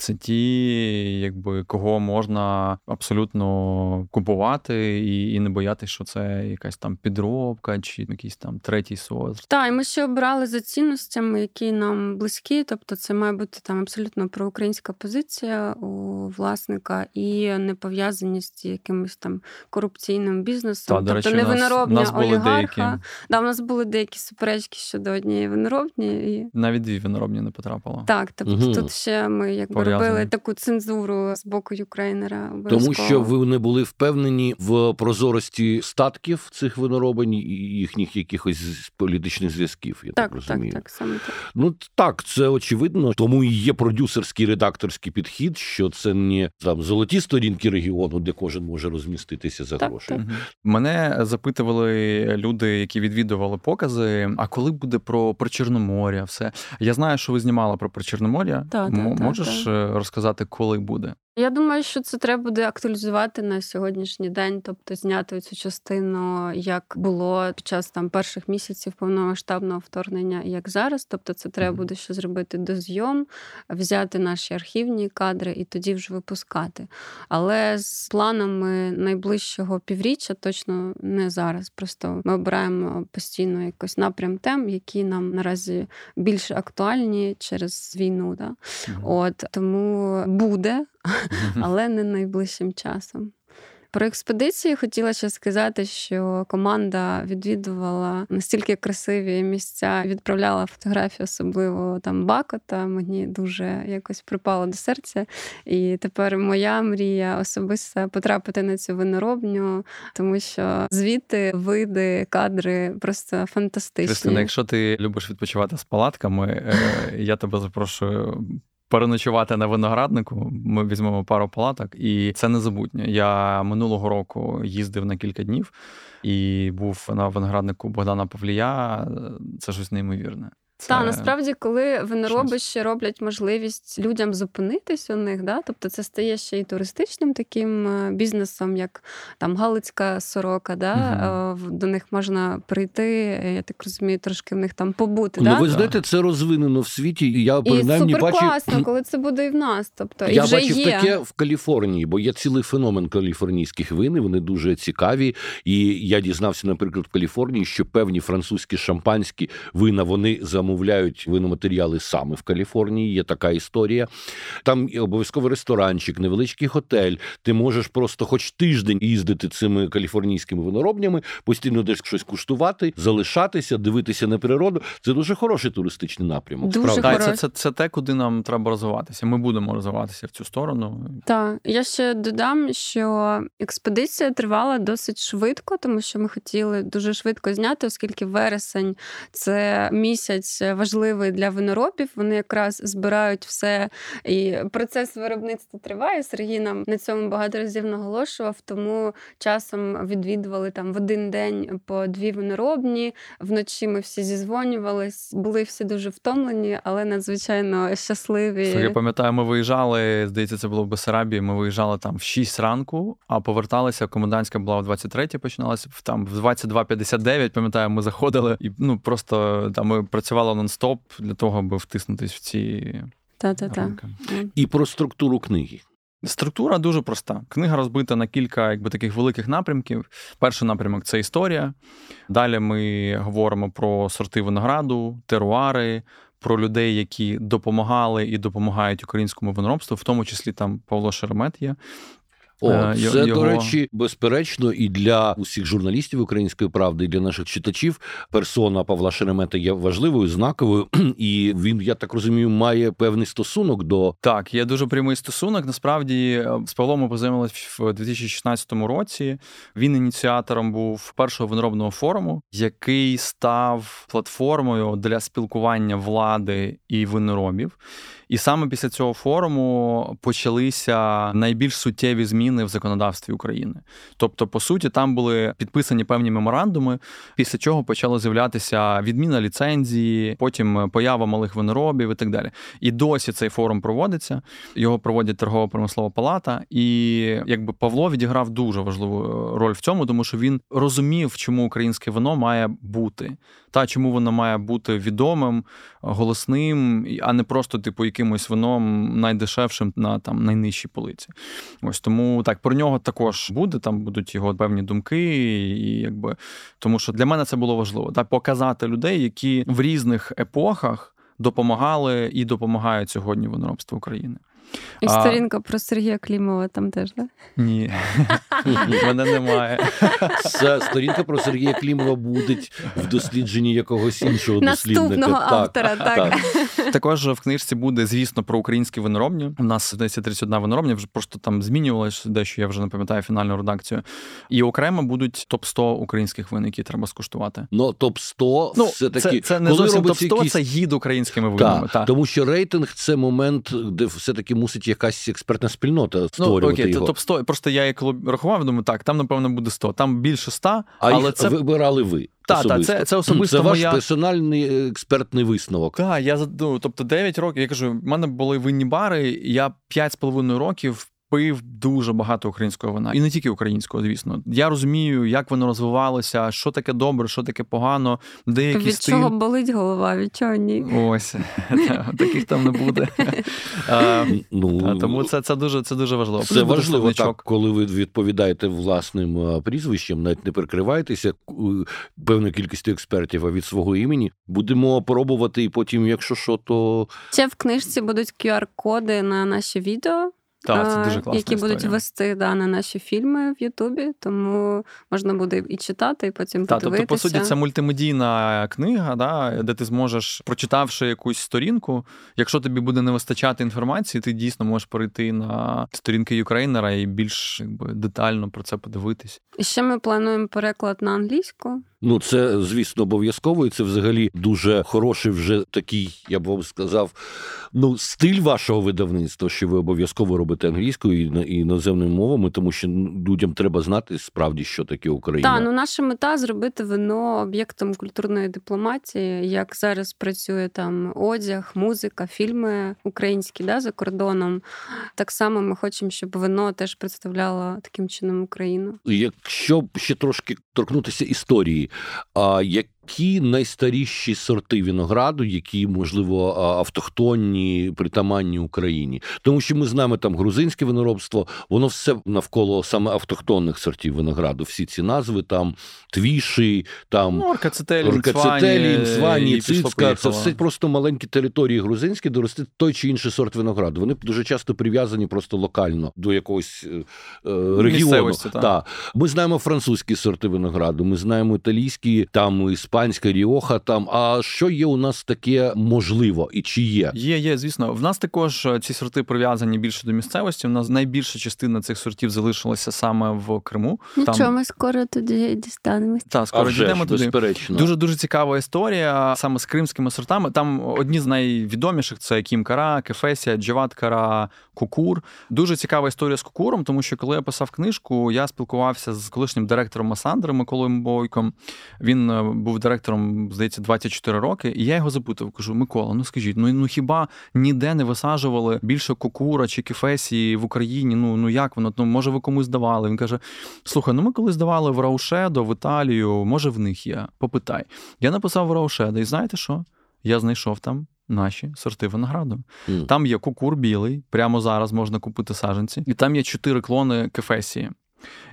Це ті, якби кого можна абсолютно купувати і і не боятися, що це якась там підробка чи якийсь там третій сорт. Так, і ми ще обрали за цінностями, які нам близькі. Тобто, це має бути там абсолютно проукраїнська позиція у власника і не пов'язаність з якимось там корупційним бізнесом. Та, тобто речі, не виноробня олігарха. Деякі... Да, у нас були деякі суперечки щодо однієї виноробні. І... Навіть дві виноробні не потрапило. Так, тобто угу. тут ще ми якби робили таку цензуру з боку Юкрейнера. Тому що ви не були впевнені в прозорості статків цих виноробень і їхніх якихось політичних зв'язків. Я так, так розумію. Так, так, саме так. Ну так, це очевидно. Тому і є продюсерський редакторський підхід, що це не там золоті сторінки регіону, де кожен може розміститися за так, гроші. Так. Мене запитували люди, які відвідували покази. А коли буде про Причорноморя? Все я знаю, що ви знімали про Причорноморя. Так, Можеш так, розказати? коли буде. Я думаю, що це треба буде актуалізувати на сьогоднішній день, тобто зняти цю частину, як було під час там перших місяців повномасштабного вторгнення, як зараз. Тобто, це треба буде ще зробити дозйом, взяти наші архівні кадри і тоді вже випускати. Але з планами найближчого півріччя точно не зараз. Просто ми обираємо постійно якось напрям тем, які нам наразі більш актуальні через війну. Да? От тому буде але не найближчим часом. Про експедиції хотіла ще сказати, що команда відвідувала настільки красиві місця, відправляла фотографії, особливо там Бакота. Мені дуже якось припало до серця. І тепер моя мрія особисто потрапити на цю виноробню, тому що звідти види, кадри просто фантастичні. Кристина, якщо ти любиш відпочивати з палатками, е, я тебе запрошую переночувати на винограднику. Ми візьмемо пару палаток, і це незабутнє. Я минулого року їздив на кілька днів і був на винограднику Богдана Павлія. Це щось неймовірне. Це... Так, насправді, коли виноробища роблять можливість людям зупинитись у них, да? тобто це стає ще й туристичним таким е, бізнесом, як там Галицька сорока, да? Угу. до них можна прийти, я так розумію, трошки в них там побути. Ну, да? ви знаєте, це розвинено в світі. і Я принаймні і супер класно, коли це буде і в нас. Тобто, Я вже бачив є. таке в Каліфорнії, бо є цілий феномен каліфорнійських вин, вони дуже цікаві. І я дізнався, наприклад, в Каліфорнії, що певні французькі шампанські вина вони замовляють замовляють виноматеріали саме в Каліфорнії. Є така історія. Там обов'язково ресторанчик, невеличкий готель. Ти можеш просто хоч тиждень їздити цими каліфорнійськими виноробнями, постійно десь щось куштувати, залишатися, дивитися на природу. Це дуже хороший туристичний напрямок. Дуже. Так, це, це, це те, куди нам треба розвиватися. Ми будемо розвиватися в цю сторону. Так, я ще додам, що експедиція тривала досить швидко, тому що ми хотіли дуже швидко зняти, оскільки вересень це місяць важливий для виноробів. Вони якраз збирають все, і процес виробництва триває. Сергій нам на цьому багато разів наголошував, тому часом відвідували там в один день по дві виноробні. Вночі ми всі зізвонювались, були всі дуже втомлені, але надзвичайно щасливі. Я пам'ятаю, ми виїжджали. Здається, це було в Бесарабії. Ми виїжджали там в 6 ранку, а поверталися. Комендантська була в 23 починалася там в 22.59, Пам'ятаю, ми заходили і ну просто там ми працювали працювала нон-стоп для того, аби втиснутись в ці Та-та-та. і про структуру книги. Структура дуже проста. Книга розбита на кілька якби таких великих напрямків. Перший напрямок це історія. Далі ми говоримо про сорти винограду, теруари, про людей, які допомагали і допомагають українському виноробству, в тому числі там Павло Шеремет є. О, е, це його... до речі, безперечно, і для усіх журналістів української правди, і для наших читачів персона Павла Шеремета є важливою, знаковою, і він, я так розумію, має певний стосунок до так. Є дуже прямий стосунок. Насправді е, з Павлом ми познайомилися в 2016 році. Він ініціатором був першого виноробного форуму, який став платформою для спілкування влади і виноробів. І саме після цього форуму почалися найбільш суттєві зміни в законодавстві України. Тобто, по суті, там були підписані певні меморандуми, після чого почало з'являтися відміна ліцензії, потім поява малих виноробів і так далі. І досі цей форум проводиться. Його проводять торгово промислова палата. І якби Павло відіграв дуже важливу роль в цьому, тому що він розумів, чому українське вино має бути, та чому воно має бути відомим, голосним, а не просто типу якимось вином найдешевшим на там найнижчій полиці. Ось тому так про нього також буде. Там будуть його певні думки, і якби тому, що для мене це було важливо так показати людей, які в різних епохах допомагали і допомагають сьогодні виноробству України. І сторінка про Сергія Клімова там теж, так? Ні, мене немає. Сторінка про Сергія Клімова буде в дослідженні якогось іншого дослідника. Наступного автора, так. так. Також в книжці буде, звісно, про українські виноробні. У нас здається 31 виноробня, вже просто там змінювалось дещо, я вже не пам'ятаю фінальну редакцію. І окремо будуть топ 100 українських вин, які треба скуштувати. Ну, топ 100 ну, все таки це, це не зовсім топ 100 якісь... це гід українськими винами. Так, Тому що рейтинг це момент, де все-таки мусить якась експертна спільнота ну, створювати ну, окей, його. топ 100 Просто я як рахував, думаю, так, там, напевно, буде 100. Там більше 100, але їх це вибирали ви. Так, та, це це особисто Це ваш персональний експертний висновок. Так, я ну, тобто 9 років. Я кажу, в мене були винні бари. Я 5,5 років пив дуже багато українського вина, і не тільки українського, звісно. Я розумію, як воно розвивалося, що таке добре, що таке погано. Деякі від стиль... чого болить голова, від чого ні. Ось таких там не буде. Ну тому це це дуже це дуже важливо. Це важливо так, коли ви відповідаєте власним прізвищем, навіть не прикриваєтеся певною кількістю експертів а від свого імені. Будемо пробувати, і потім, якщо що, то ще в книжці будуть QR-коди на наші відео. Так, це дуже класна які історія. будуть вести да, на наші фільми в Ютубі, тому можна буде і читати, і потім так, подивитися. Тобто, по суті, це мультимедійна книга, да, де ти зможеш, прочитавши якусь сторінку, якщо тобі буде не вистачати інформації, ти дійсно можеш перейти на сторінки Юкрейнера і більш якби, детально про це подивитись. І ще ми плануємо переклад на англійську. Ну, це, звісно, обов'язково, і це взагалі дуже хороший вже такий, я б вам сказав, ну, стиль вашого видавництва, що ви обов'язково робите англійською і іноземними мовами, тому що людям треба знати справді, що таке Україна. Так, ну наша мета зробити вино об'єктом культурної дипломатії, як зараз працює там одяг, музика, фільми українські да, за кордоном. Так само ми хочемо, щоб вино теж представляло таким чином Україну. Якщо ще трошки торкнутися історії, а як які найстаріші сорти винограду, які можливо автохтонні, притаманні Україні, тому що ми знаємо там грузинське виноробство, воно все навколо саме автохтонних сортів винограду. Всі ці назви там твіші, там ну, оркацетелі, мцвані, цицька. Це все просто маленькі території грузинські, де рости той чи інший сорт винограду. Вони дуже часто прив'язані просто локально до якогось е, е регіону. Так. Ми знаємо французькі сорти винограду, ми знаємо італійські, там іспанські іспанська ріоха там. А що є у нас таке можливо і чи є? Є, є, звісно. В нас також е, ці сорти прив'язані більше до місцевості. У нас найбільша частина цих сортів залишилася саме в Криму. Нічого, там... ми скоро туди дістанемось. Так, скоро дійдемо туди. Безперечно. Дуже дуже цікава історія саме з кримськими сортами. Там одні з найвідоміших це Кімкара, Кефесія, Джаваткара, Кукур. Дуже цікава історія з Кукуром, тому що коли я писав книжку, я спілкувався з колишнім директором Масандри Миколою Бойком. Він е, був директором, здається, 24 роки. І я його запитав, кажу: Микола, ну скажіть, ну ну хіба ніде не висаджували більше кукура чи кефесії в Україні? Ну ну як воно? Ну може ви комусь здавали? Він каже: Слухай, ну ми коли здавали в Раушедо, в Італію, може в них є. Попитай. Я написав в Раушедо, і знаєте що? Я знайшов там. Наші сорти винограду. Mm. Там є кукур білий, прямо зараз можна купити саджанці, і там є чотири клони кефесії.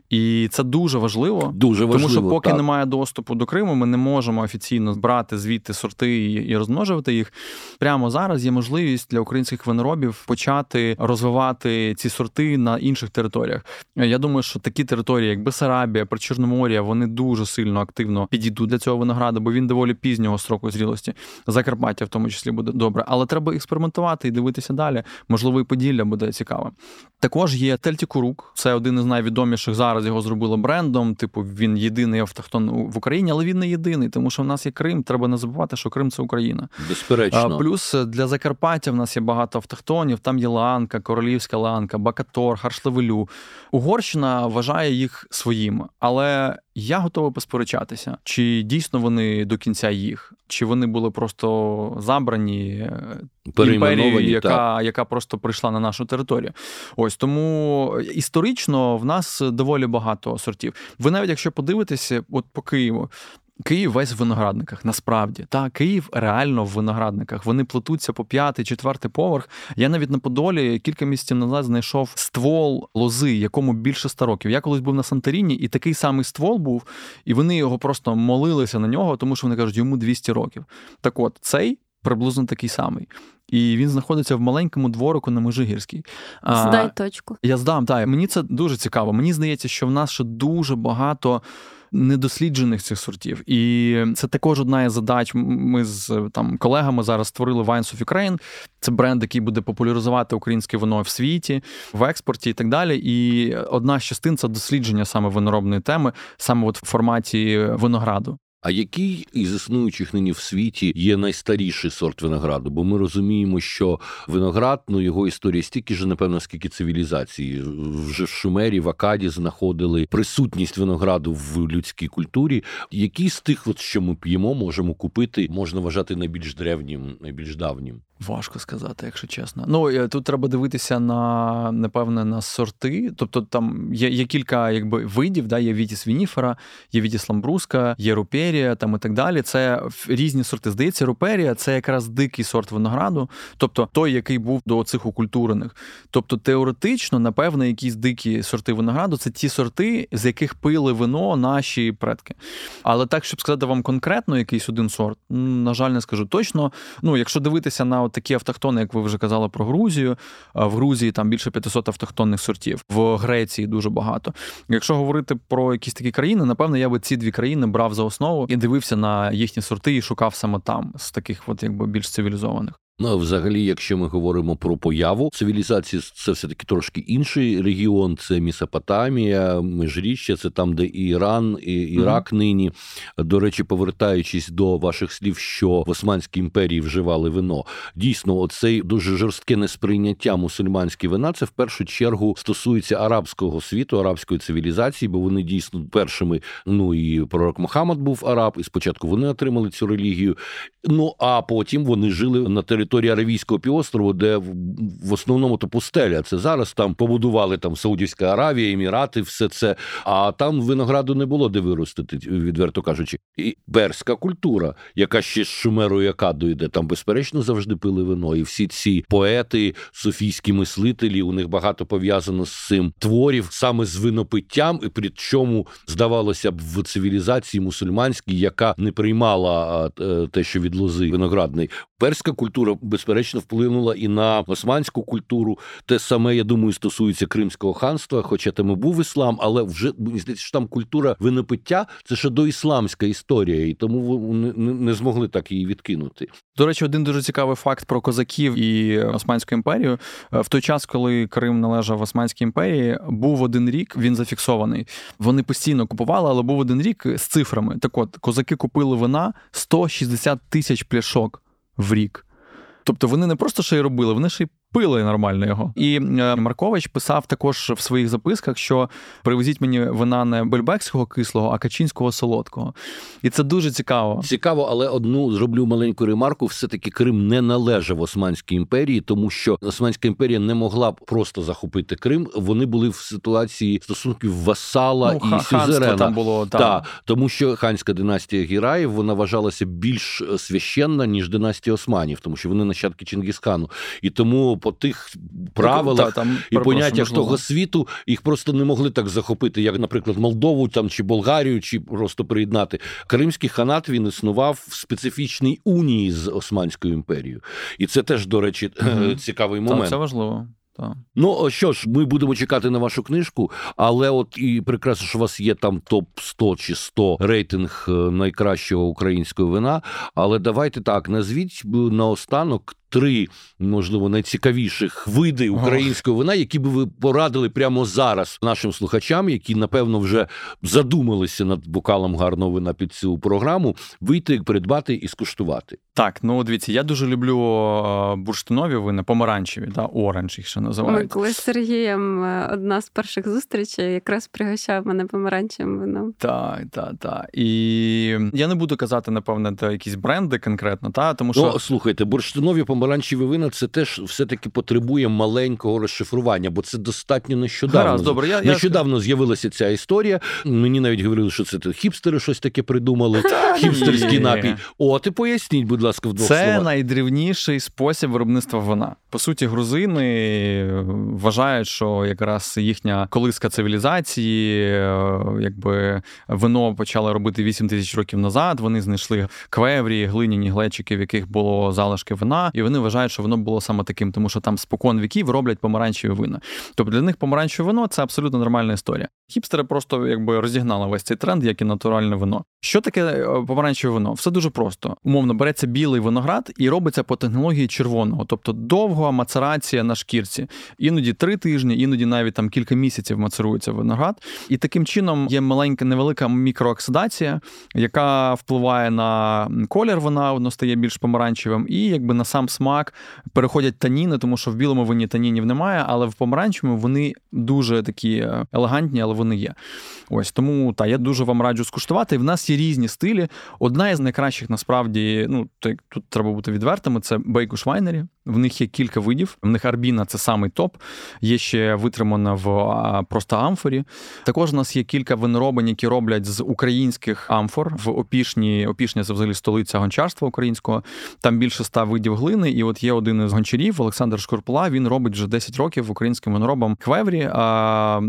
І це дуже важливо, дуже важливо, тому що поки так. немає доступу до Криму, ми не можемо офіційно брати звідти сорти і розмножувати їх. Прямо зараз є можливість для українських виноробів почати розвивати ці сорти на інших територіях. Я думаю, що такі території, як Бесарабія, Причорномор'я, вони дуже сильно активно підійдуть для цього винограду, бо він доволі пізнього строку зрілості. Закарпаття, в тому числі, буде добре. Але треба експериментувати і дивитися далі. Можливо, і Поділля буде цікаве. Також є Тельтікурук, це один із найвідоміших зараз зараз його зробили брендом. Типу, він єдиний автохтон в Україні, але він не єдиний, тому що в нас є Крим. Треба не забувати, що Крим це Україна. Безперечно. Плюс е, для Закарпаття в нас є багато автохтонів. Там є Ланка, Королівська Ланка, Бакатор, Харшлевелю. Угорщина вважає їх своїми, але я готовий посперечатися, чи дійсно вони до кінця їх, чи вони були просто забрані імперією, яка яка просто прийшла на нашу територію. Ось тому історично в нас доволі багато сортів. Ви навіть якщо подивитеся, от по Києву, Київ весь в виноградниках, насправді. Та Київ реально в виноградниках. Вони плетуться по п'ятий, четвертий поверх. Я навіть на Подолі кілька місяців назад знайшов ствол лози, якому більше ста років. Я колись був на Санторіні, і такий самий ствол був, і вони його просто молилися на нього, тому що вони кажуть, йому 200 років. Так от, цей приблизно такий самий. І він знаходиться в маленькому дворику на Межигірській. Здай точку. Я здам, так. Мені це дуже цікаво. Мені здається, що в нас ще дуже багато недосліджених цих сортів. І це також одна із задач. Ми з там колегами зараз створили Wines of Ukraine. Це бренд, який буде популяризувати українське вино в світі, в експорті і так далі. І одна з частин це дослідження саме виноробної теми, саме от в форматі винограду. А який із існуючих нині в світі є найстаріший сорт винограду? Бо ми розуміємо, що виноград, ну його історія стільки ж, напевно, скільки цивілізації. Вже в Шумері, в Акаді знаходили присутність винограду в людській культурі. Який з тих, от, що ми п'ємо, можемо купити, можна вважати найбільш древнім, найбільш давнім? Важко сказати, якщо чесно. Ну е, тут треба дивитися на напевне на сорти. Тобто там є є кілька якби видів, да, є Вітіс Вініфера, є Вітіс Ламбруска, є руперія там і так далі. Це різні сорти. Здається, руперія це якраз дикий сорт винограду, тобто той, який був до цих окультурених. Тобто, теоретично, напевно, якісь дикі сорти винограду це ті сорти, з яких пили вино наші предки. Але так, щоб сказати вам конкретно якийсь один сорт, на жаль, не скажу точно. Ну, якщо дивитися на от такі автохтони, як ви вже казали про Грузію, в Грузії там більше 500 автохтонних сортів, в Греції дуже багато. Якщо говорити про якісь такі країни, напевно, я би ці дві країни брав за основу і дивився на їхні сорти і шукав саме там з таких, от якби більш цивілізованих. Ну, взагалі, якщо ми говоримо про появу цивілізації, це все таки трошки інший регіон. Це Місопотамія, Межріччя, це там, де і Іран, і Ірак mm-hmm. нині. До речі, повертаючись до ваших слів, що в Османській імперії вживали вино. Дійсно, оцей дуже жорстке несприйняття мусульманські вина. Це в першу чергу стосується арабського світу, арабської цивілізації, бо вони дійсно першими. Ну і пророк Мухаммад був араб, і спочатку вони отримали цю релігію. Ну а потім вони жили на території території Аравійського півострову, де в основному то пустеля. Це зараз там побудували там Саудівська Аравія, Емірати, все це. А там винограду не було де виростити, відверто кажучи. І перська культура, яка ще з Шумерою Акаду йде, там безперечно завжди пили вино. І всі ці поети, софійські мислителі, у них багато пов'язано з цим творів саме з винопиттям, і при чому здавалося б в цивілізації мусульманській, яка не приймала е, те, що від лози виноградний. Перська культура безперечно вплинула і на османську культуру. Те саме, я думаю, стосується Кримського ханства, хоча там і був іслам, але вже здається, що там культура винопиття це ще доісламська історія, і тому не змогли так її відкинути. До речі, один дуже цікавий факт про козаків і Османську імперію. Е, в той час, коли Крим належав Османській імперії, був один рік. Він зафіксований. Вони постійно купували, але був один рік з цифрами. Так, от козаки купили вина 160 тисяч пляшок в рік. Тобто вони не просто ще й робили, вони ще й пили нормально його. І е, Маркович писав також в своїх записках, що привезіть мені вина не бельбекського кислого, а качинського солодкого. І це дуже цікаво. Цікаво, але одну зроблю маленьку ремарку: все-таки Крим не належав Османській імперії, тому що Османська імперія не могла просто захопити Крим. Вони були в ситуації стосунків васала ну, і сюзерена. там було так. Та, тому що ханська династія Гіраїв вона вважалася більш священна ніж династія Османів, тому що вони нащадки Чингісхану. І тому по тих правилах та, там, і поняттях того світу їх просто не могли так захопити, як, наприклад, Молдову там чи Болгарію, чи просто приєднати. Кримський ханат він існував в специфічній унії з Османською імперією, і це теж, до речі, угу. цікавий момент. Так, Це важливо. Ну що ж, ми будемо чекати на вашу книжку, але от і прекрасно, що у вас є там топ 100 чи 100 рейтинг е, найкращого українського вина. Але давайте так назвіть наостанок три, можливо, найцікавіших види українського вина, які би ви порадили прямо зараз нашим слухачам, які напевно вже задумалися над бокалом гарного вина під цю програму, вийти, придбати і скуштувати. Так, ну дивіться, я дуже люблю е, бурштинові вина, помаранчеві, да, оранж їх ще називають. Ми коли з Сергієм е, одна з перших зустрічей якраз пригощав мене помаранчевим вином. Так, так, так. І я не буду казати, напевне, якісь бренди конкретно, та тому що Ну, слухайте, бурштинові помаранчеві вина це теж все-таки потребує маленького розшифрування, бо це достатньо нещодавно. Гаразд, добре, я, Нещодавно я... з'явилася ця історія. Мені навіть говорили, що це хіпстери щось таке придумали. Хіпстерський напій. О, ти поясніть, будь ласка, в двох Це словах. найдрівніший спосіб виробництва вина. По суті, грузини вважають, що якраз їхня колиска цивілізації, е, якби вино почали робити 8 тисяч років назад. Вони знайшли квеврі, глиняні глечики, в яких було залишки вина, і вони вважають, що воно було саме таким, тому що там спокон віків роблять помаранчеві вина. Тобто для них помаранчеве вино це абсолютно нормальна історія. Хіпстери просто якби розігнали весь цей тренд, як і натуральне вино. Що таке е, помаранчеве вино? Все дуже просто. Умовно береться білий виноград і робиться по технології червоного, тобто довга мацерація на шкірці. Іноді три тижні, іноді навіть там кілька місяців мацерується виноград. І таким чином є маленька невелика мікрооксидація, яка впливає на колір вина, воно стає більш помаранчевим, і якби на сам смак переходять таніни, тому що в білому вині танінів немає, але в помаранчевому вони дуже такі е, елегантні, але вони є. Ось тому та я дуже вам раджу скуштувати. В нас є різні стилі. Одна із найкращих насправді, ну тут треба бути відвертими. Це Бейкуш Вайнері. В них є кілька видів. В них арбіна це самий топ. Є ще витримана в просто амфорі. Також у нас є кілька виноробень, які роблять з українських амфор в Опішні. Опішня це взагалі столиця гончарства українського. Там більше ста видів глини. І от є один із гончарів, Олександр Шкурпула. Він робить вже 10 років українським виноробам квеврі. А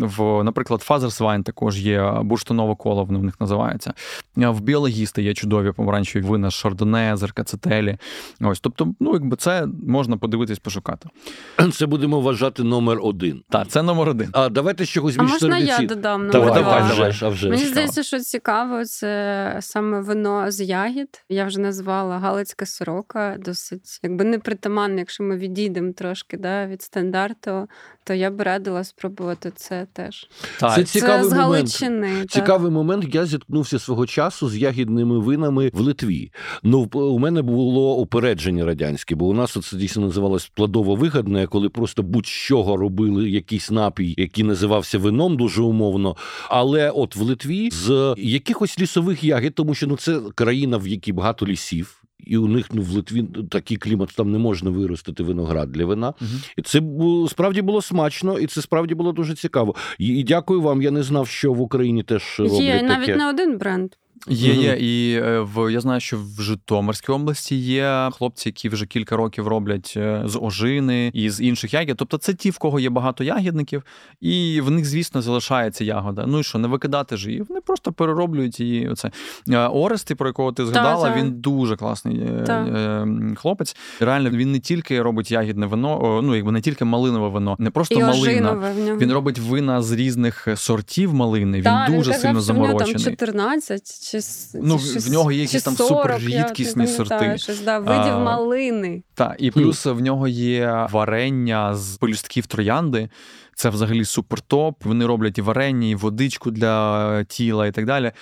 в, наприклад, Father's Wine також є бурштинове коло, воно в них називається. В Biologist и є чудові помаранчеві вина, шардоне, ркацителі. Ось, тобто, ну якби це можна подивитись, пошукати. Це будемо вважати номер один. Так, це номер один. А давайте чогось більш можна я додам давай, давай, давай, а вже. Мені здається, що цікаво, це саме вино з ягід. Я вже назвала Галицька сорока, досить якби непритаманне, якщо ми відійдемо трошки да, від стандарту, то я б радила спробувати це теж. Так. Це цікавий це момент. Цікавий момент. Я зіткнувся свого часу з ягідними винами в Литві. Ну у мене було упередження радянське, бо у нас це дійсно називалось плодово вигадне, коли просто будь-чого робили якийсь напій, який називався вином, дуже умовно. Але от в Литві з якихось лісових ягід, тому що ну це країна, в якій багато лісів. І у них ну в Литві такий клімат, там не можна виростити виноград для вина. Угу. І це справді було смачно, і це справді було дуже цікаво. І, і дякую вам. Я не знав, що в Україні теж роблять Є таке. навіть не один бренд. Є, є. І е, в я знаю, що в Житомирській області є хлопці, які вже кілька років роблять е, з ожини і з інших ягід. Тобто це ті, в кого є багато ягідників, і в них, звісно, залишається ягода. Ну і що, не викидати ж її. Вони просто перероблюють її. Оце е, Орести, про якого ти згадала, та, та. він дуже класний та. хлопець. Реально, він не тільки робить ягідне вино, ну якби не тільки малинове вино, не просто і малина. Він робить вина з різних сортів малини. Він дуже він сильно заморочений. Там 14 чи ну, чи, в нього є якісь там 40, суперрідкісні сорти. Щось, да, видів а, малини. Так, і плюс в нього є варення з полюстків троянди. Це взагалі супертоп. Вони роблять і варення, і водичку для тіла, і так далі.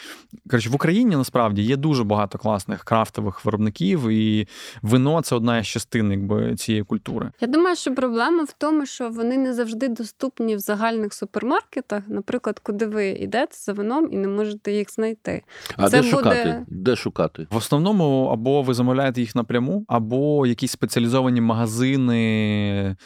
Коротше, в Україні насправді є дуже багато класних крафтових виробників, і вино це одна із частин якби, цієї культури. Я думаю, що проблема в тому, що вони не завжди доступні в загальних супермаркетах. Наприклад, куди ви йдете за вином і не можете їх знайти. А це де буде... шукати? Де шукати? В основному або ви замовляєте їх напряму, або якісь спеціалізовані магазини.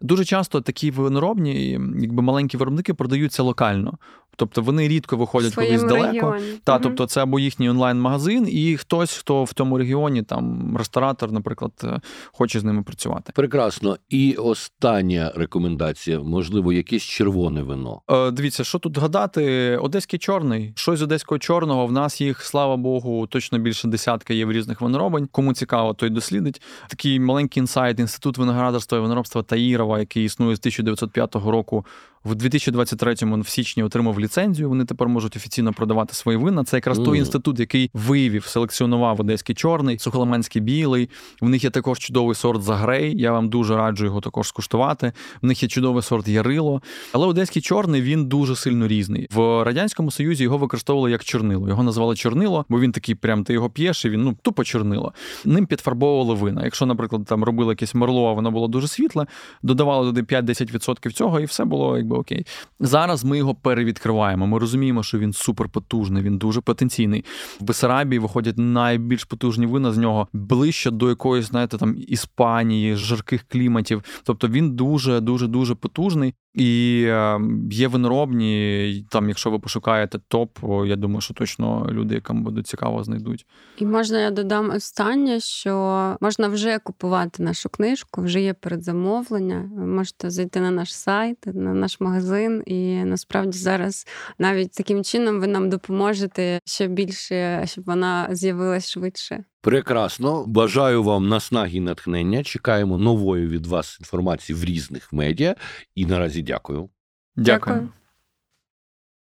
Дуже часто такі виноробні, якби маленькі виробники продаються локально. Тобто вони рідко виходять колись далеко. Та, угу. Тобто це або їхній онлайн-магазин, і хтось, хто в тому регіоні, там ресторатор, наприклад, е, хоче з ними працювати. Прекрасно. І остання рекомендація, можливо, якесь червоне вино. Е, Дивіться, що тут гадати? Одеський чорний. Щось з одеського чорного. В нас їх, слава Богу, точно більше десятка є в різних виноробень. Кому цікаво, той дослідить. Такий маленький інсайт, інститут виноградарства і виноробства Таїрова, який існує з 1905 року. В 2023-му в січні отримав ліцензію. Вони тепер можуть офіційно продавати свої вина. Це якраз mm. той інститут, який виявив, селекціонував одеський чорний, сухоломенський білий. В них є також чудовий сорт Загрей. Я вам дуже раджу його також скуштувати. В них є чудовий сорт Ярило. Але одеський чорний він дуже сильно різний. В радянському союзі його використовували як чорнило. Його називали чорнило, бо він такий, прям ти його п'єш, і він ну тупо чорнило. Ним підфарбовували вина. Якщо, наприклад, там робили якесь мерло, а воно було дуже світле, додавали туди 5-10% цього, і все було якби окей. Зараз ми його перевідкриваємо. Ми розуміємо, що він суперпотужний, він дуже потенційний. В Бесарабії виходять найбільш потужні вина з нього ближче до якоїсь, знаєте, там Іспанії, жарких кліматів. Тобто він дуже дуже дуже потужний. І е, є виноробні, там, якщо ви пошукаєте топ, я думаю, що точно люди, яким буде цікаво, знайдуть. І можна я додам останнє, що можна вже купувати нашу книжку, вже є передзамовлення. Ви можете зайти на наш сайт, на наш магазин, і насправді зараз навіть таким чином ви нам допоможете ще більше, щоб вона з'явилась швидше. Прекрасно. Бажаю вам наснаги і натхнення. Чекаємо нової від вас інформації в різних медіа. І наразі дякую. Дякую.